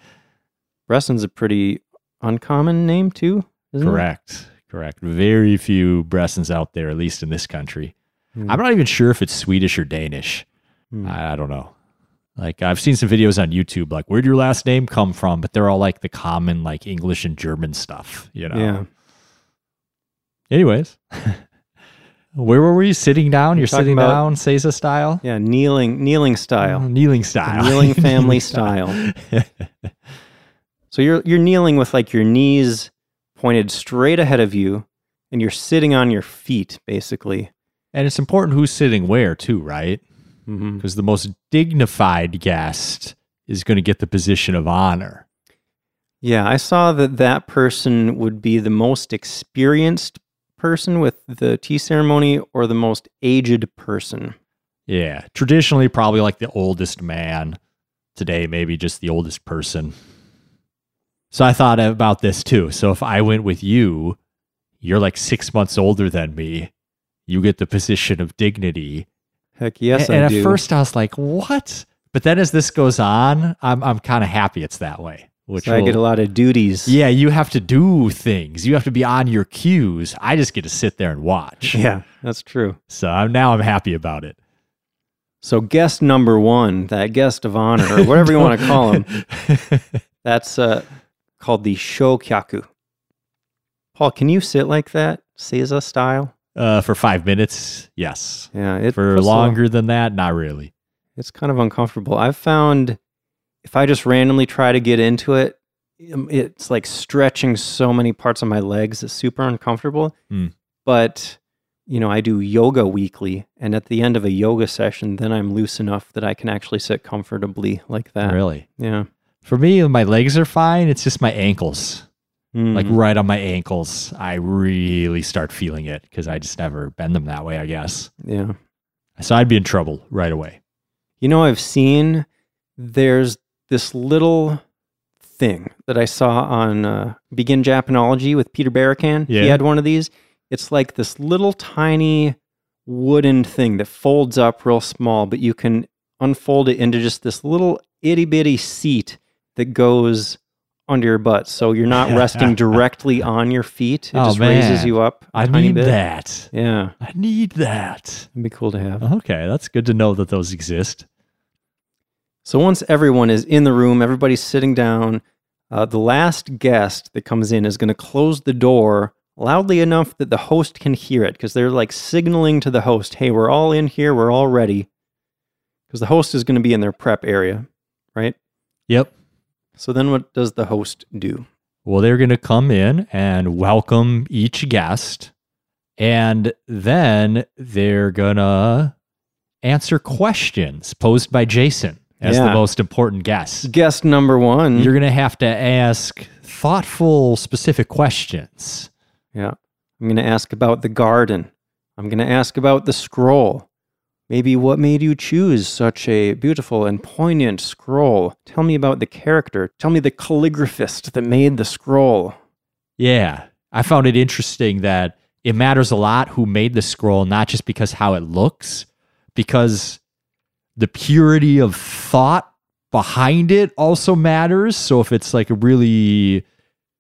Breston's a pretty uncommon name too, isn't Correct, correct. Very few Bressons out there, at least in this country. it? I'm not even sure if it's Swedish or Danish. Hmm. I, I don't know. Like I've seen some videos on YouTube, like where'd your last name come from? But they're all like the common like English and German stuff, you know. Yeah. Anyways, where were we? Sitting down? You're sitting about- down, Seiza style. Yeah, kneeling kneeling style. Oh, kneeling The style. kneeling family style. So you're you're kneeling with like your knees pointed straight ahead of you and you're sitting on your feet basically. and it's important who's sitting where too, right? Mm-hmm. Because the most dignified guest is going to get the position of honor. Yeah, I saw that that person would be the most experienced person with the tea ceremony or the most aged person. Yeah, traditionally probably like the oldest man. Today maybe just the oldest person. So I thought about this too. So if I went with you, you're like 6 months older than me. You get the position of dignity. Heck yes, and, and do. at first I was like, "What?" But then as this goes on, I'm I'm kind of happy it's that way. Which so I get a lot of duties. Yeah, you have to do things. You have to be on your cues. I just get to sit there and watch. Yeah, that's true. So I'm, now I'm happy about it. So guest number one, that guest of honor, or whatever you want to call him, that's uh, called the shokyaku. Paul, can you sit like that, Seiza style? uh, for five minutes, yes. Yeah, it For puts a- longer than that, not really. it's kind of uncomfortable. I've found if I just randomly try to get into it, um, it's like stretching so many parts of my legs. It's super uncomfortable. Hmm. But you know, I do yoga weekly, and at the end of a yoga session, then I'm loose enough that I can actually sit comfortably like that. Really. Yeah. For me, my legs are fine. It's just my ankles. Like Mhm. right on my ankles, I really start feeling it because I just never bend them that way, I guess. yeah. So I'd be in trouble right away. You know, I've seen there's this little thing that I saw on uh, Begin Japanology with Peter Barakan. He had one of these. It's like this little tiny wooden thing that folds up real small, but you can unfold it into just this little itty bitty seat that goes under your butt. So you're not resting directly on your feet. It Oh, just raises you up I need bit. that. Yeah, I need that. it'd be cool to have. Okay, that's good to know that those exist. So once everyone is in the room, everybody's sitting down, Uh, the last guest that comes in is going to close the door loudly enough that the host can hear it because they're like signaling to the host, hey, we're all in here, we're all ready. Because the host is going to be in their prep area, right? Yep. So then what does the host do? Well, they're going to come in and welcome each guest. And then they're going to answer questions posed by Jason as the most important guest. Guest number one. You're going to have to ask thoughtful, specific questions. Yeah. I'm going to ask about the garden. I'm going to ask about the scroll. Maybe what made you choose such a beautiful and poignant scroll? Tell me about the character. Tell me the calligraphist that made the scroll. Yeah. I found it interesting that it matters a lot who made the scroll, not just because how it looks, because the purity of thought behind it also matters. So if it's like a really,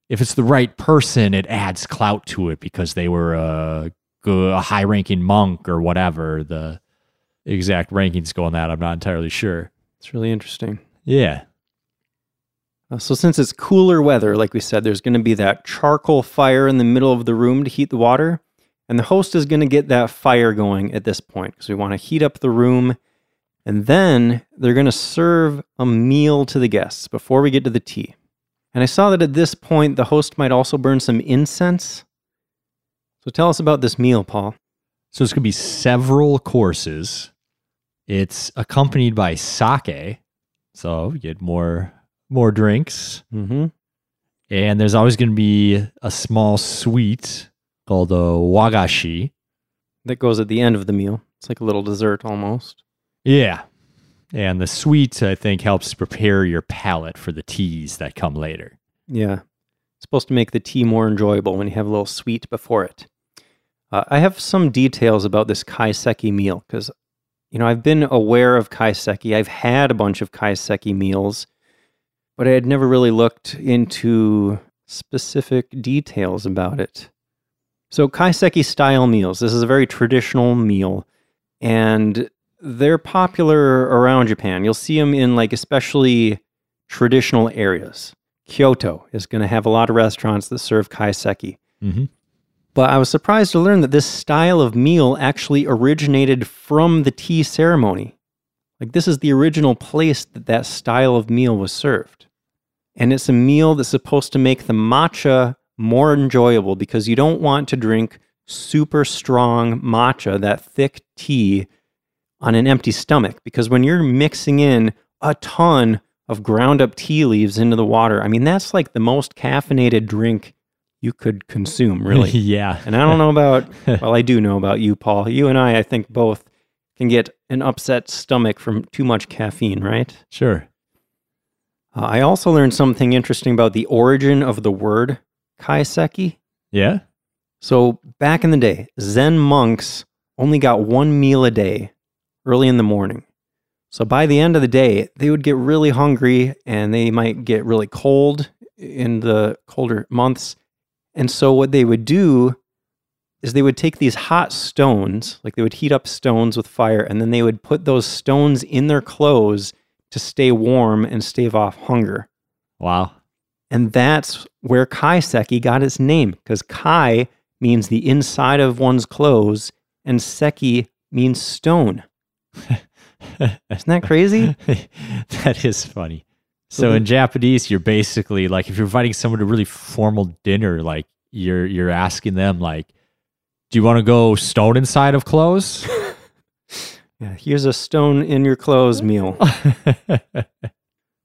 if it's the right person, it adds clout to it because they were a, a high ranking monk or whatever. The exact rankings go on that, I'm not entirely sure. It's really interesting. Yeah. Uh, So, since it's cooler weather, like we said, there's going to be that charcoal fire in the middle of the room to heat the water. And the host is going to get that fire going at this point because we want to heat up the room. And then they're going to serve a meal to the guests before we get to the tea. And I saw that at this point, the host might also burn some incense. So, tell us about this meal, Paul. So it's going to be several courses. It's accompanied by sake. So you get more more drinks. Mm-hmm. And there's always going to be a small sweet called a wagashi. That goes at the end of the meal. It's like a little dessert almost. Yeah. And the sweet, I think, helps prepare your palate for the teas that come later. Yeah. It's supposed to make the tea more enjoyable when you have a little sweet before it. Uh, I have some details about this kaiseki meal because, you know, I've been aware of kaiseki. I've had a bunch of kaiseki meals, but I had never really looked into specific details about it. So, kaiseki style meals, this is a very traditional meal, and they're popular around Japan. You'll see them in like especially traditional areas. Kyoto is going to have a lot of restaurants that serve kaiseki. Mm-hmm. But I was surprised to learn that this style of meal actually originated from the tea ceremony. Like, this is the original place that that style of meal was served. And it's a meal that's supposed to make the matcha more enjoyable because you don't want to drink super strong matcha, that thick tea, on an empty stomach. Because when you're mixing in a ton of ground up tea leaves into the water, I mean, that's like the most caffeinated drink you could consume, really. yeah. And I don't know about, well, I do know about you, Paul. You and I, I think both can get an upset stomach from too much caffeine, right? Sure. Uh, I also learned something interesting about the origin of the word kaiseki. Yeah. So, back in the day, Zen monks only got one meal a day early in the morning. So, by the end of the day, they would get really hungry and they might get really cold in the colder months. And so, what they would do is they would take these hot stones, like they would heat up stones with fire, and then they would put those stones in their clothes to stay warm and stave off hunger. Wow. And that's where kaiseki got its name because kai means the inside of one's clothes and seki means stone. Isn't that crazy? that is funny. So So in Japanese, you're basically like if you're inviting someone to a really formal dinner, like you're you're asking them like, "Do you want to go stone inside of clothes?" Yeah, here's a stone in your clothes meal.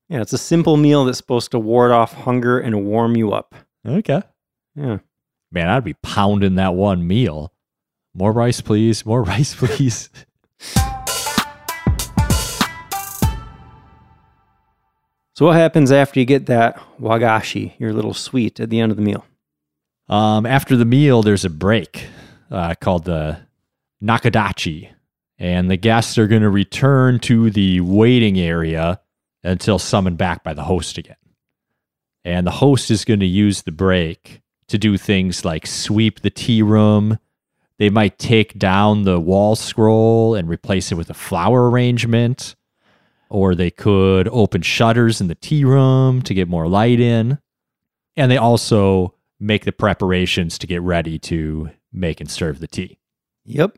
Yeah, it's a simple meal that's supposed to ward off hunger and warm you up. okay, Yeah. man, I'd be pounding that one meal. More rice, please. More rice, please. So what happens after you get that wagashi, your little sweet at the end of the meal? Um, after the meal, there's a break uh, called the nakadachi, and the guests are going to return to the waiting area until summoned back by the host again. And the host is going to use the break to do things like sweep the tea room. They might take down the wall scroll and replace it with a flower arrangement. Or they could open shutters in the tea room to get more light in. And they also make the preparations to get ready to make and serve the tea. Yep.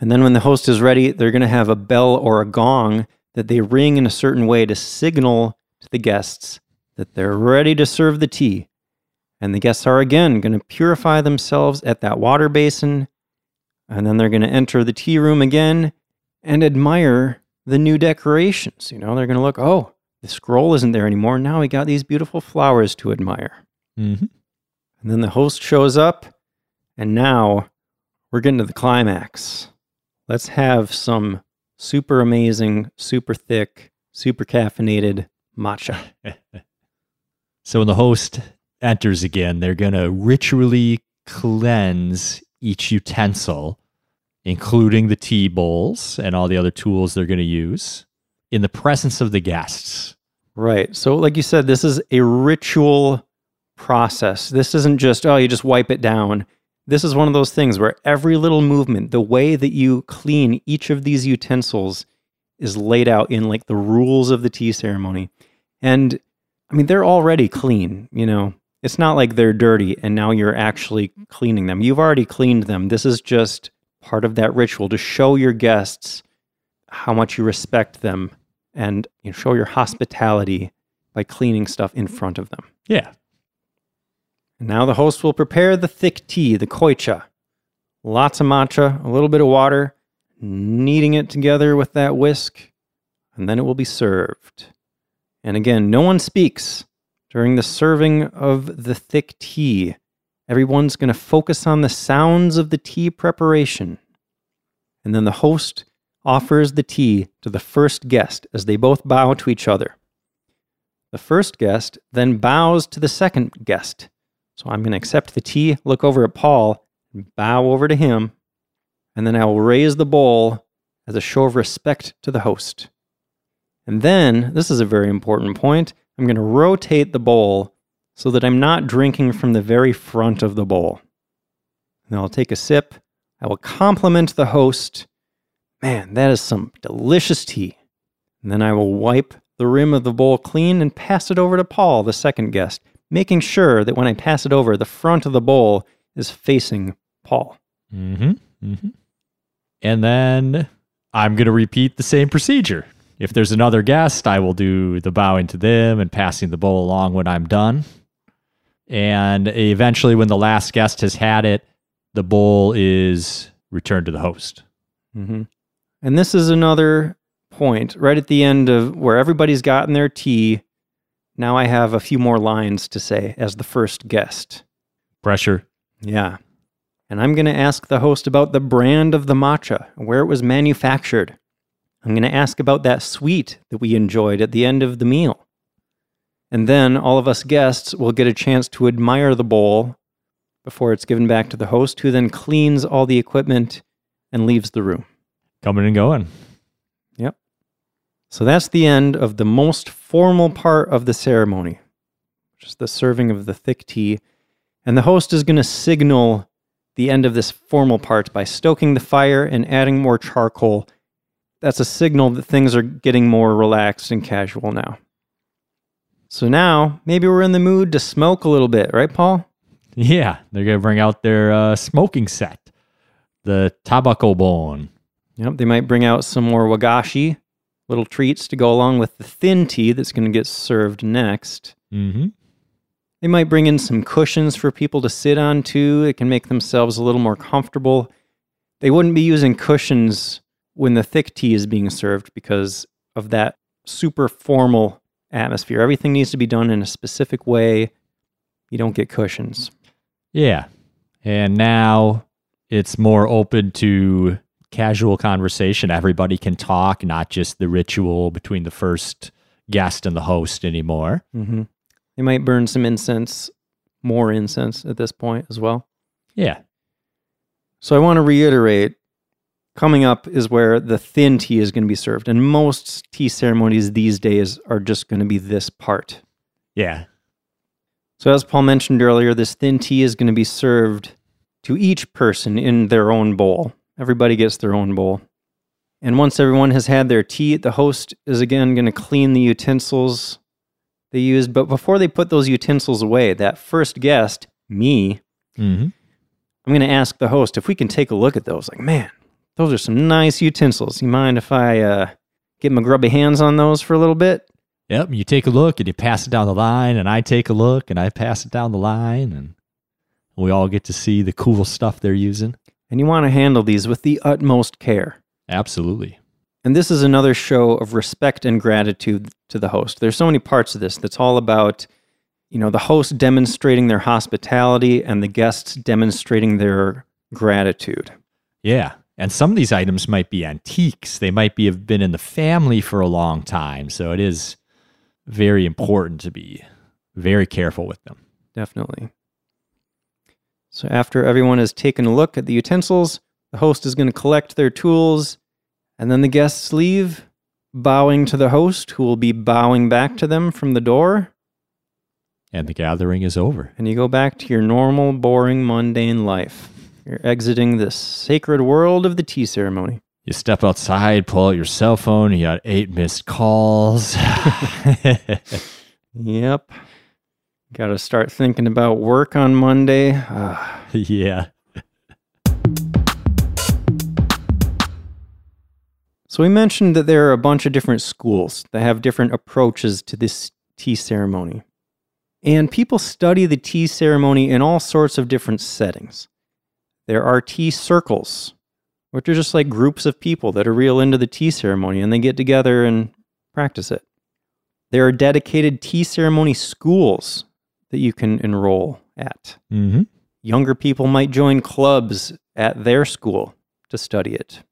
And then when the host is ready, they're going to have a bell or a gong that they ring in a certain way to signal to the guests that they're ready to serve the tea. And the guests are again going to purify themselves at that water basin. And then they're going to enter the tea room again and admire the new decorations. You know, they're going to look, oh, the scroll isn't there anymore. Now we got these beautiful flowers to admire. Mm-hmm. And then the host shows up, and now we're getting to the climax. Let's have some super amazing, super thick, super caffeinated matcha. so when the host enters again, they're going to ritually cleanse each utensil, including the tea bowls and all the other tools they're going to use, in the presence of the guests. Right. So, like you said, this is a ritual process. This isn't just, oh, you just wipe it down. This is one of those things where every little movement, the way that you clean each of these utensils is laid out in like the rules of the tea ceremony. And I mean, they're already clean, you know. It's not like they're dirty and now you're actually cleaning them. You've already cleaned them. This is just part of that ritual to show your guests how much you respect them and you know, show your hospitality by cleaning stuff in front of them. Yeah. And now the host will prepare the thick tea, the koicha. Lots of matcha, a little bit of water, kneading it together with that whisk, and then it will be served. And again, no one speaks during the serving of the thick tea. Everyone's going to focus on the sounds of the tea preparation. And then the host offers the tea to the first guest as they both bow to each other. The first guest then bows to the second guest. So I'm going to accept the tea, look over at Paul, and bow over to him, and then I will raise the bowl as a show of respect to the host. And then, this is a very important point, I'm going to rotate the bowl so that I'm not drinking from the very front of the bowl. And I'll take a sip. I will compliment the host. Man, that is some delicious tea. And then I will wipe the rim of the bowl clean and pass it over to Paul, the second guest, making sure that when I pass it over, the front of the bowl is facing Paul. Mm-hmm. Mm-hmm. And then I'm going to repeat the same procedure. If there's another guest, I will do the bowing to them and passing the bowl along when I'm done. And eventually, when the last guest has had it, the bowl is returned to the host. Mm-hmm. And this is another point right at the end of where everybody's gotten their tea. Now I have a few more lines to say as the first guest. Pressure. Yeah. And I'm going to ask the host about the brand of the matcha, where it was manufactured. I'm going to ask about that sweet that we enjoyed at the end of the meal. And then all of us guests will get a chance to admire the bowl before it's given back to the host, who then cleans all the equipment and leaves the room. Coming and going. Yep. So that's the end of the most formal part of the ceremony, which is the serving of the thick tea. And the host is going to signal the end of this formal part by stoking the fire and adding more charcoal that's a signal that things are getting more relaxed and casual now. So now, maybe we're in the mood to smoke a little bit, right, Paul? Yeah, they're going to bring out their uh, smoking set, the tabako bon. Yep, they might bring out some more wagashi, little treats to go along with the thin tea that's going to get served next. Mm-hmm. They might bring in some cushions for people to sit on too. It can make themselves a little more comfortable. They wouldn't be using cushions when the thick tea is being served because of that super formal atmosphere. Everything needs to be done in a specific way. You don't get cushions. Yeah. And now it's more open to casual conversation. Everybody can talk, not just the ritual between the first guest and the host anymore. Mm-hmm. They might burn some incense, more incense at this point as well. Yeah. So I want to reiterate Coming up is where the thin tea is going to be served. And most tea ceremonies these days are just going to be this part. Yeah. So, as Paul mentioned earlier, this thin tea is going to be served to each person in their own bowl. Everybody gets their own bowl. And once everyone has had their tea, the host is again going to clean the utensils they used. But before they put those utensils away, that first guest, me, Mm-hmm. I'm going to ask the host if we can take a look at those. Like, man, those are some nice utensils. You mind if I uh, get my grubby hands on those for a little bit? Yep. You take a look and you pass it down the line, and I take a look and I pass it down the line, and we all get to see the cool stuff they're using. And you want to handle these with the utmost care. Absolutely. And this is another show of respect and gratitude to the host. There's so many parts of this that's all about, you know, the host demonstrating their hospitality and the guests demonstrating their gratitude. Yeah. And some of these items might be antiques. They might be have been in the family for a long time. So it is very important to be very careful with them. Definitely. So after everyone has taken a look at the utensils, the host is going to collect their tools, and then the guests leave, bowing to the host, who will be bowing back to them from the door, And the gathering is over. and you go back to your normal, boring, mundane life. You're exiting the sacred world of the tea ceremony. You step outside, pull out your cell phone, you got eight missed calls. Yep. Got to start thinking about work on Monday. Ah. yeah. So we mentioned that there are a bunch of different schools that have different approaches to this tea ceremony. And people study the tea ceremony in all sorts of different settings. There are tea circles, which are just like groups of people that are real into the tea ceremony and they get together and practice it. There are dedicated tea ceremony schools that you can enroll at. Mm-hmm. Younger people might join clubs at their school to study it,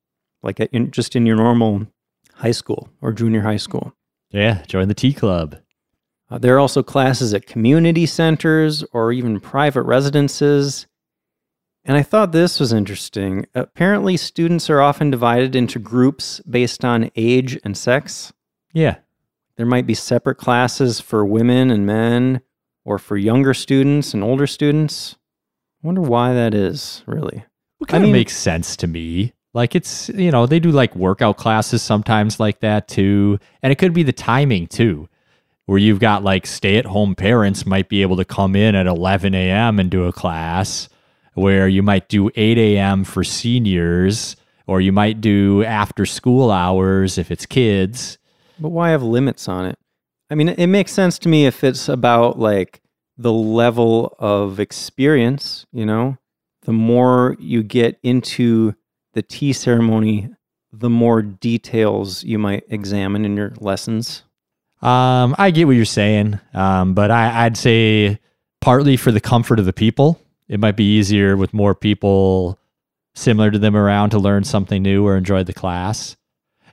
like at, in, just in your normal high school or junior high school. Yeah. Join the tea club. Uh, there are also classes at community centers or even private residences. And I thought this was interesting. Apparently, students are often divided into groups based on age and sex. Yeah. There might be separate classes for women and men, or for younger students and older students. I wonder why that is, really. What I kind of makes sense to me. Like it's, you know, they do like workout classes sometimes like that too. And it could be the timing too, where you've got like stay at home parents might be able to come in at 11 a.m. and do a class, where you might do 8 a.m. for seniors, or you might do after school hours if it's kids. But why have limits on it? I mean, it makes sense to me if it's about like the level of experience, you know? The more you get into the tea ceremony, the more details you might examine in your lessons. Um, I get what you're saying, um, but I, I'd say partly for the comfort of the people, it might be easier with more people similar to them around to learn something new or enjoy the class,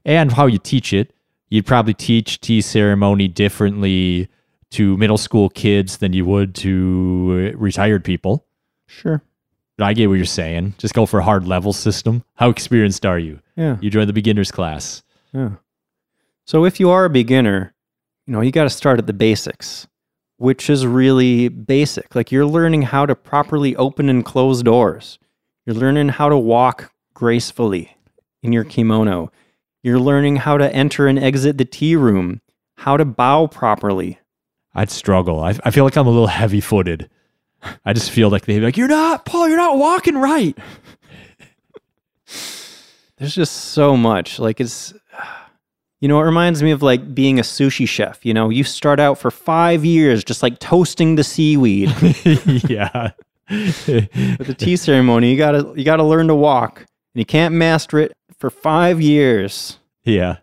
and how you teach it. You'd probably teach tea ceremony differently to middle school kids than you would to uh, retired people. Sure. But I get what you're saying. Just go for a hard level system. How experienced are you? Yeah. You join the beginners class. Yeah. So if you are a beginner, you know, you got to start at the basics, which is really basic. Like you're learning how to properly open and close doors. You're learning how to walk gracefully in your kimono. You're learning how to enter and exit the tea room, how to bow properly. I'd struggle. I, I feel like I'm a little heavy footed. I just feel like they'd be like, You're not, Paul, you're not walking right. There's just so much. Like it's you know, it reminds me of like being a sushi chef, you know, you start out for 5 years just like toasting the seaweed. yeah. With the tea ceremony, you gotta you gotta learn to walk, and you can't master it for five years. yeah.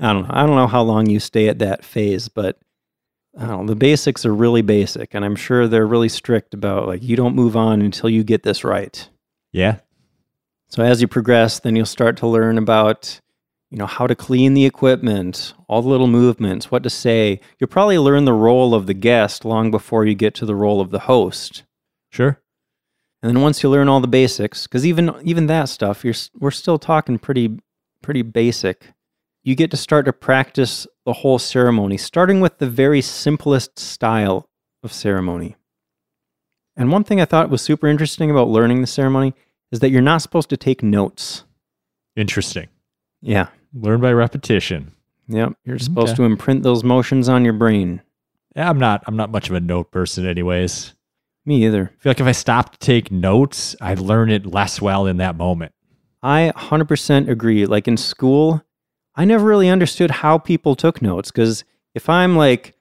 I don't know. I don't know how long you stay at that phase, but I don't know. The basics are really basic, and I'm sure they're really strict about like you don't move on until you get this right. Yeah. So as you progress, then you'll start to learn about you know how to clean the equipment, all the little movements, what to say. You'll probably learn the role of the guest long before you get to the role of the host. Sure. And then once you learn all the basics, because even even that stuff, you're we're still talking pretty pretty basic. You get to start to practice the whole ceremony, starting with the very simplest style of ceremony. And one thing I thought was super interesting about learning the ceremony is that you're not supposed to take notes. Interesting. Yeah. Learn by repetition. Yep. You're supposed Okay. to imprint those motions on your brain. Yeah, I'm not I'm not much of a note person anyways. Me either. I feel like if I stop to take notes, I learn it less well in that moment. I 100% agree. Like in school, I never really understood how people took notes because if I'm like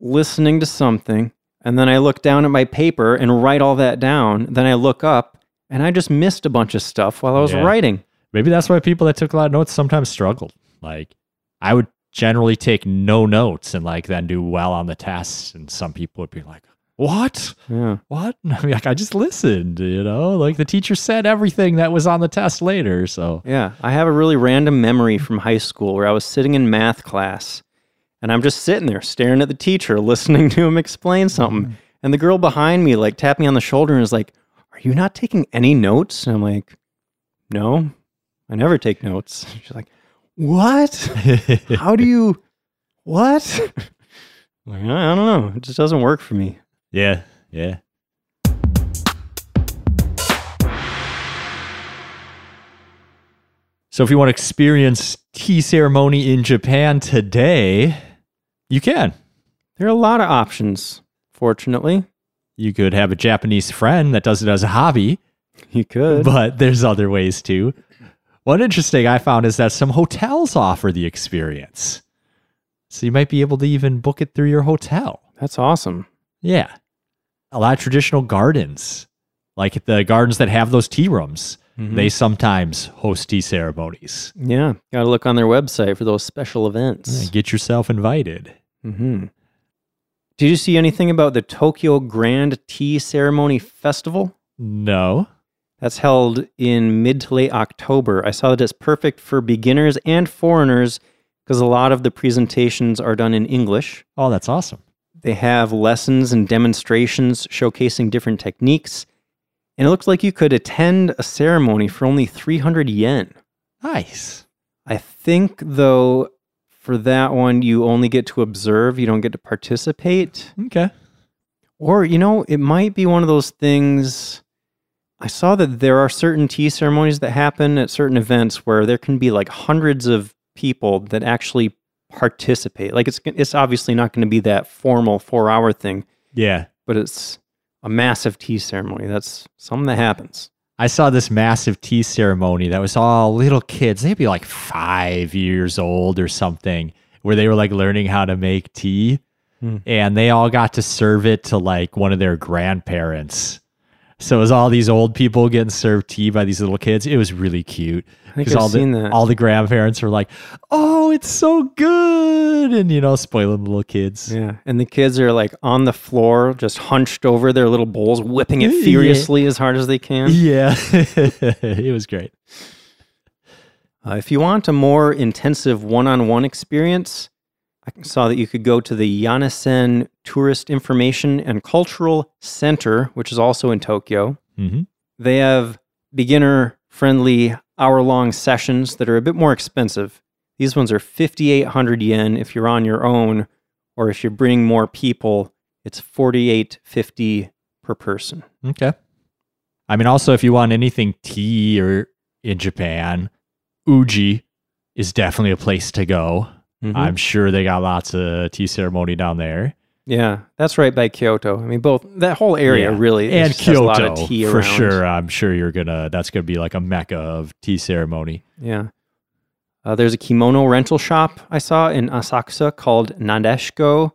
listening to something and then I look down at my paper and write all that down, then I look up and I just missed a bunch of stuff while I was Yeah. writing. Maybe that's why people that took a lot of notes sometimes struggled. Like I would generally take no notes and like then do well on the tests, and some people would be like, "What? Yeah. What?" I'm like, "I just listened." You know, like the teacher said everything that was on the test later. So Yeah. I have a really random memory from high school where I was sitting in math class and I'm just sitting there staring at the teacher, listening to him explain something. Mm-hmm. And the girl behind me like tapped me on the shoulder and was like, Are you not taking any notes? And I'm like, No, I never take notes. She's like, What? How do you what? I'm like, I I don't know. It just doesn't work for me. yeah, yeah. So if you want to experience tea ceremony in Japan today, you can. There are a lot of options, fortunately. You could have a Japanese friend that does it as a hobby, You could. but there's other ways too. One interesting I found is that some hotels offer the experience. So you might be able to even book it through your hotel. That's awesome. Yeah. A lot of traditional gardens, like the gardens that have those tea rooms, Mm-hmm. they sometimes host tea ceremonies. Yeah. Got to look on their website for those special events. Get yourself invited. Mm-hmm. Did you see anything about the Tokyo Grand Tea Ceremony Festival? No. That's held in mid to late October. I saw that it's perfect for beginners and foreigners because a lot of the presentations are done in English. Oh, that's awesome. They have lessons and demonstrations showcasing different techniques. And it looks like you could attend a ceremony for only 300 yen. Nice. I think, though, for that one, you only get to observe, you don't get to participate. Okay. Or, you know, it might be one of those things. I saw that there are certain tea ceremonies that happen at certain events where there can be like hundreds of people that actually participate. Like it's it's obviously not going to be that formal 4-hour thing, Yeah. but it's a massive tea ceremony. That's something that happens. I saw this massive tea ceremony that was all little kids. They'd be like five years old or something, where they were like learning how to make tea. Hmm. And they all got to serve it to like one of their grandparents. So it was all these old people getting served tea by these little kids. It was really cute. I think 'Cause I've all the, that. all the grandparents were like, "Oh, it's so good," and you know, spoiling the little kids. Yeah, and the kids are like on the floor, just hunched over their little bowls, whipping it Yeah. furiously as hard as they can. Yeah, it was great. Uh, if you want a more intensive one-on-one experience, I saw that you could go to the Yanesen Tourist Information and Cultural Center, which is also in Tokyo. hmm They have beginner-friendly hour-long sessions that are a bit more expensive. These ones are 5,800 yen if you're on your own, or if you bring more people, it's 4850 per person. Okay. I mean, also, if you want anything tea or in Japan, Uji is definitely a place to go. Mhm. I'm sure they got lots of tea ceremony down there. Yeah, that's right by Kyoto. I mean, both that whole area Yeah. really and is, has a lot of Kyoto for around. sure. I'm sure you're gonna. That's gonna be like a mecca of tea ceremony. Yeah. Uh, there's a kimono rental shop I saw in Asakusa called Nadeshko,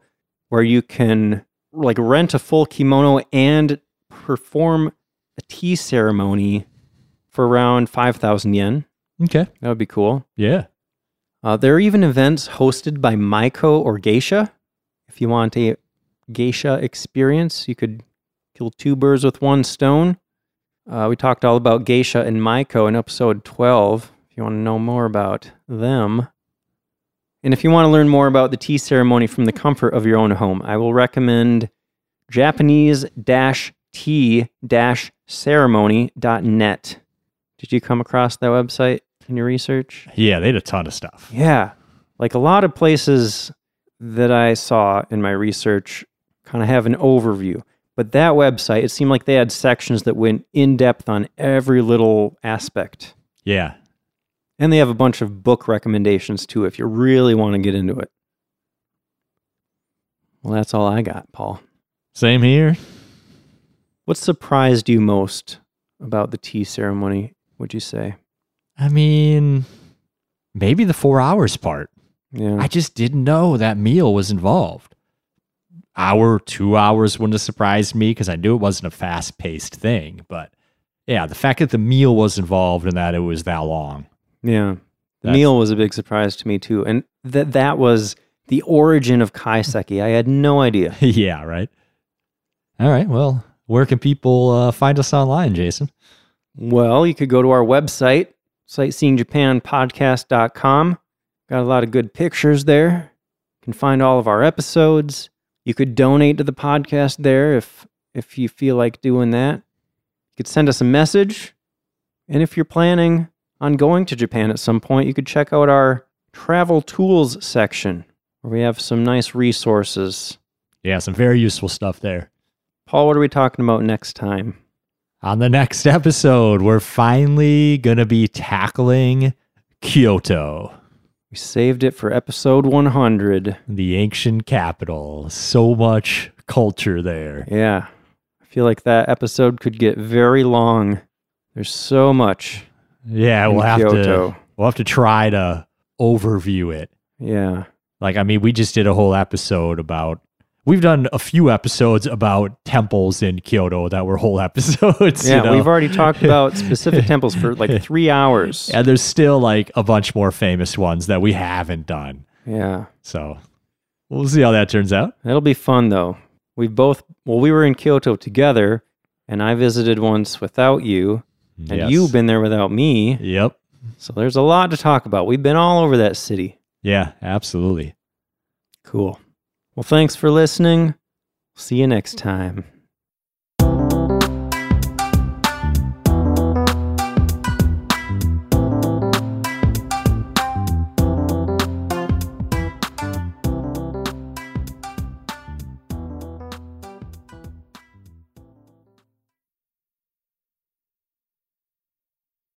where you can like rent a full kimono and perform a tea ceremony for around 5,000 yen. Okay. That would be cool. Yeah. Uh, there are even events hosted by Maiko or Geisha. If you want a geisha experience, you could kill two birds with one stone. Uh, we talked all about geisha and Maiko in episode 12. If you want to know more about them. And if you want to learn more about the tea ceremony from the comfort of your own home, I will recommend Japanese tea ceremony.net. Did you come across that website in your research? Yeah. They had a ton of stuff. Yeah. Like a lot of places that I saw in my research kind of have an overview. But that website, it seemed like they had sections that went in depth on every little aspect. Yeah. And they have a bunch of book recommendations too if you really want to get into it. Well, that's all I got, Paul. Same here. What surprised you most about the tea ceremony, would you say? I mean, maybe the four hours part. Yeah. I just didn't know that meal was involved. Hour, two hours wouldn't have surprised me because I knew it wasn't a fast paced thing. But yeah, the fact that the meal was involved and that it was that long. Yeah. The meal was a big surprise to me too. And that that was the origin of kaiseki. I had no idea. yeah, right. All right. Well, where can people uh, find us online, Jason? Well, you could go to our website, sightseeingjapanpodcast.com. Got a lot of good pictures there. You can find all of our episodes. You could donate to the podcast there if if you feel like doing that. You could send us a message. And if you're planning on going to Japan at some point, you could check out our travel tools section where we have some nice resources. Yeah, some very useful stuff there. Paul, what are we talking about next time? On the next episode, we're finally going to be tackling Kyoto, We saved it for episode 100. the ancient capital. So much culture there. Yeah. I feel like that episode could get very long. There's so much. Yeah, we'll have Kyoto. to we'll have to try to overview it. Yeah. Like I mean, we just did a whole episode about we've done a few episodes about temples in Kyoto that were whole episodes. you Yeah. know? We've already talked about specific temples for like three hours. and there's still like a bunch more famous ones that we haven't done. Yeah. So we'll see how that turns out. It'll be fun though. We both, well, we were in Kyoto together and I visited once without you and Yes. you've been there without me. Yep. So there's a lot to talk about. We've been all over that city. Yeah, absolutely. Cool. Well, thanks for listening. See you next time.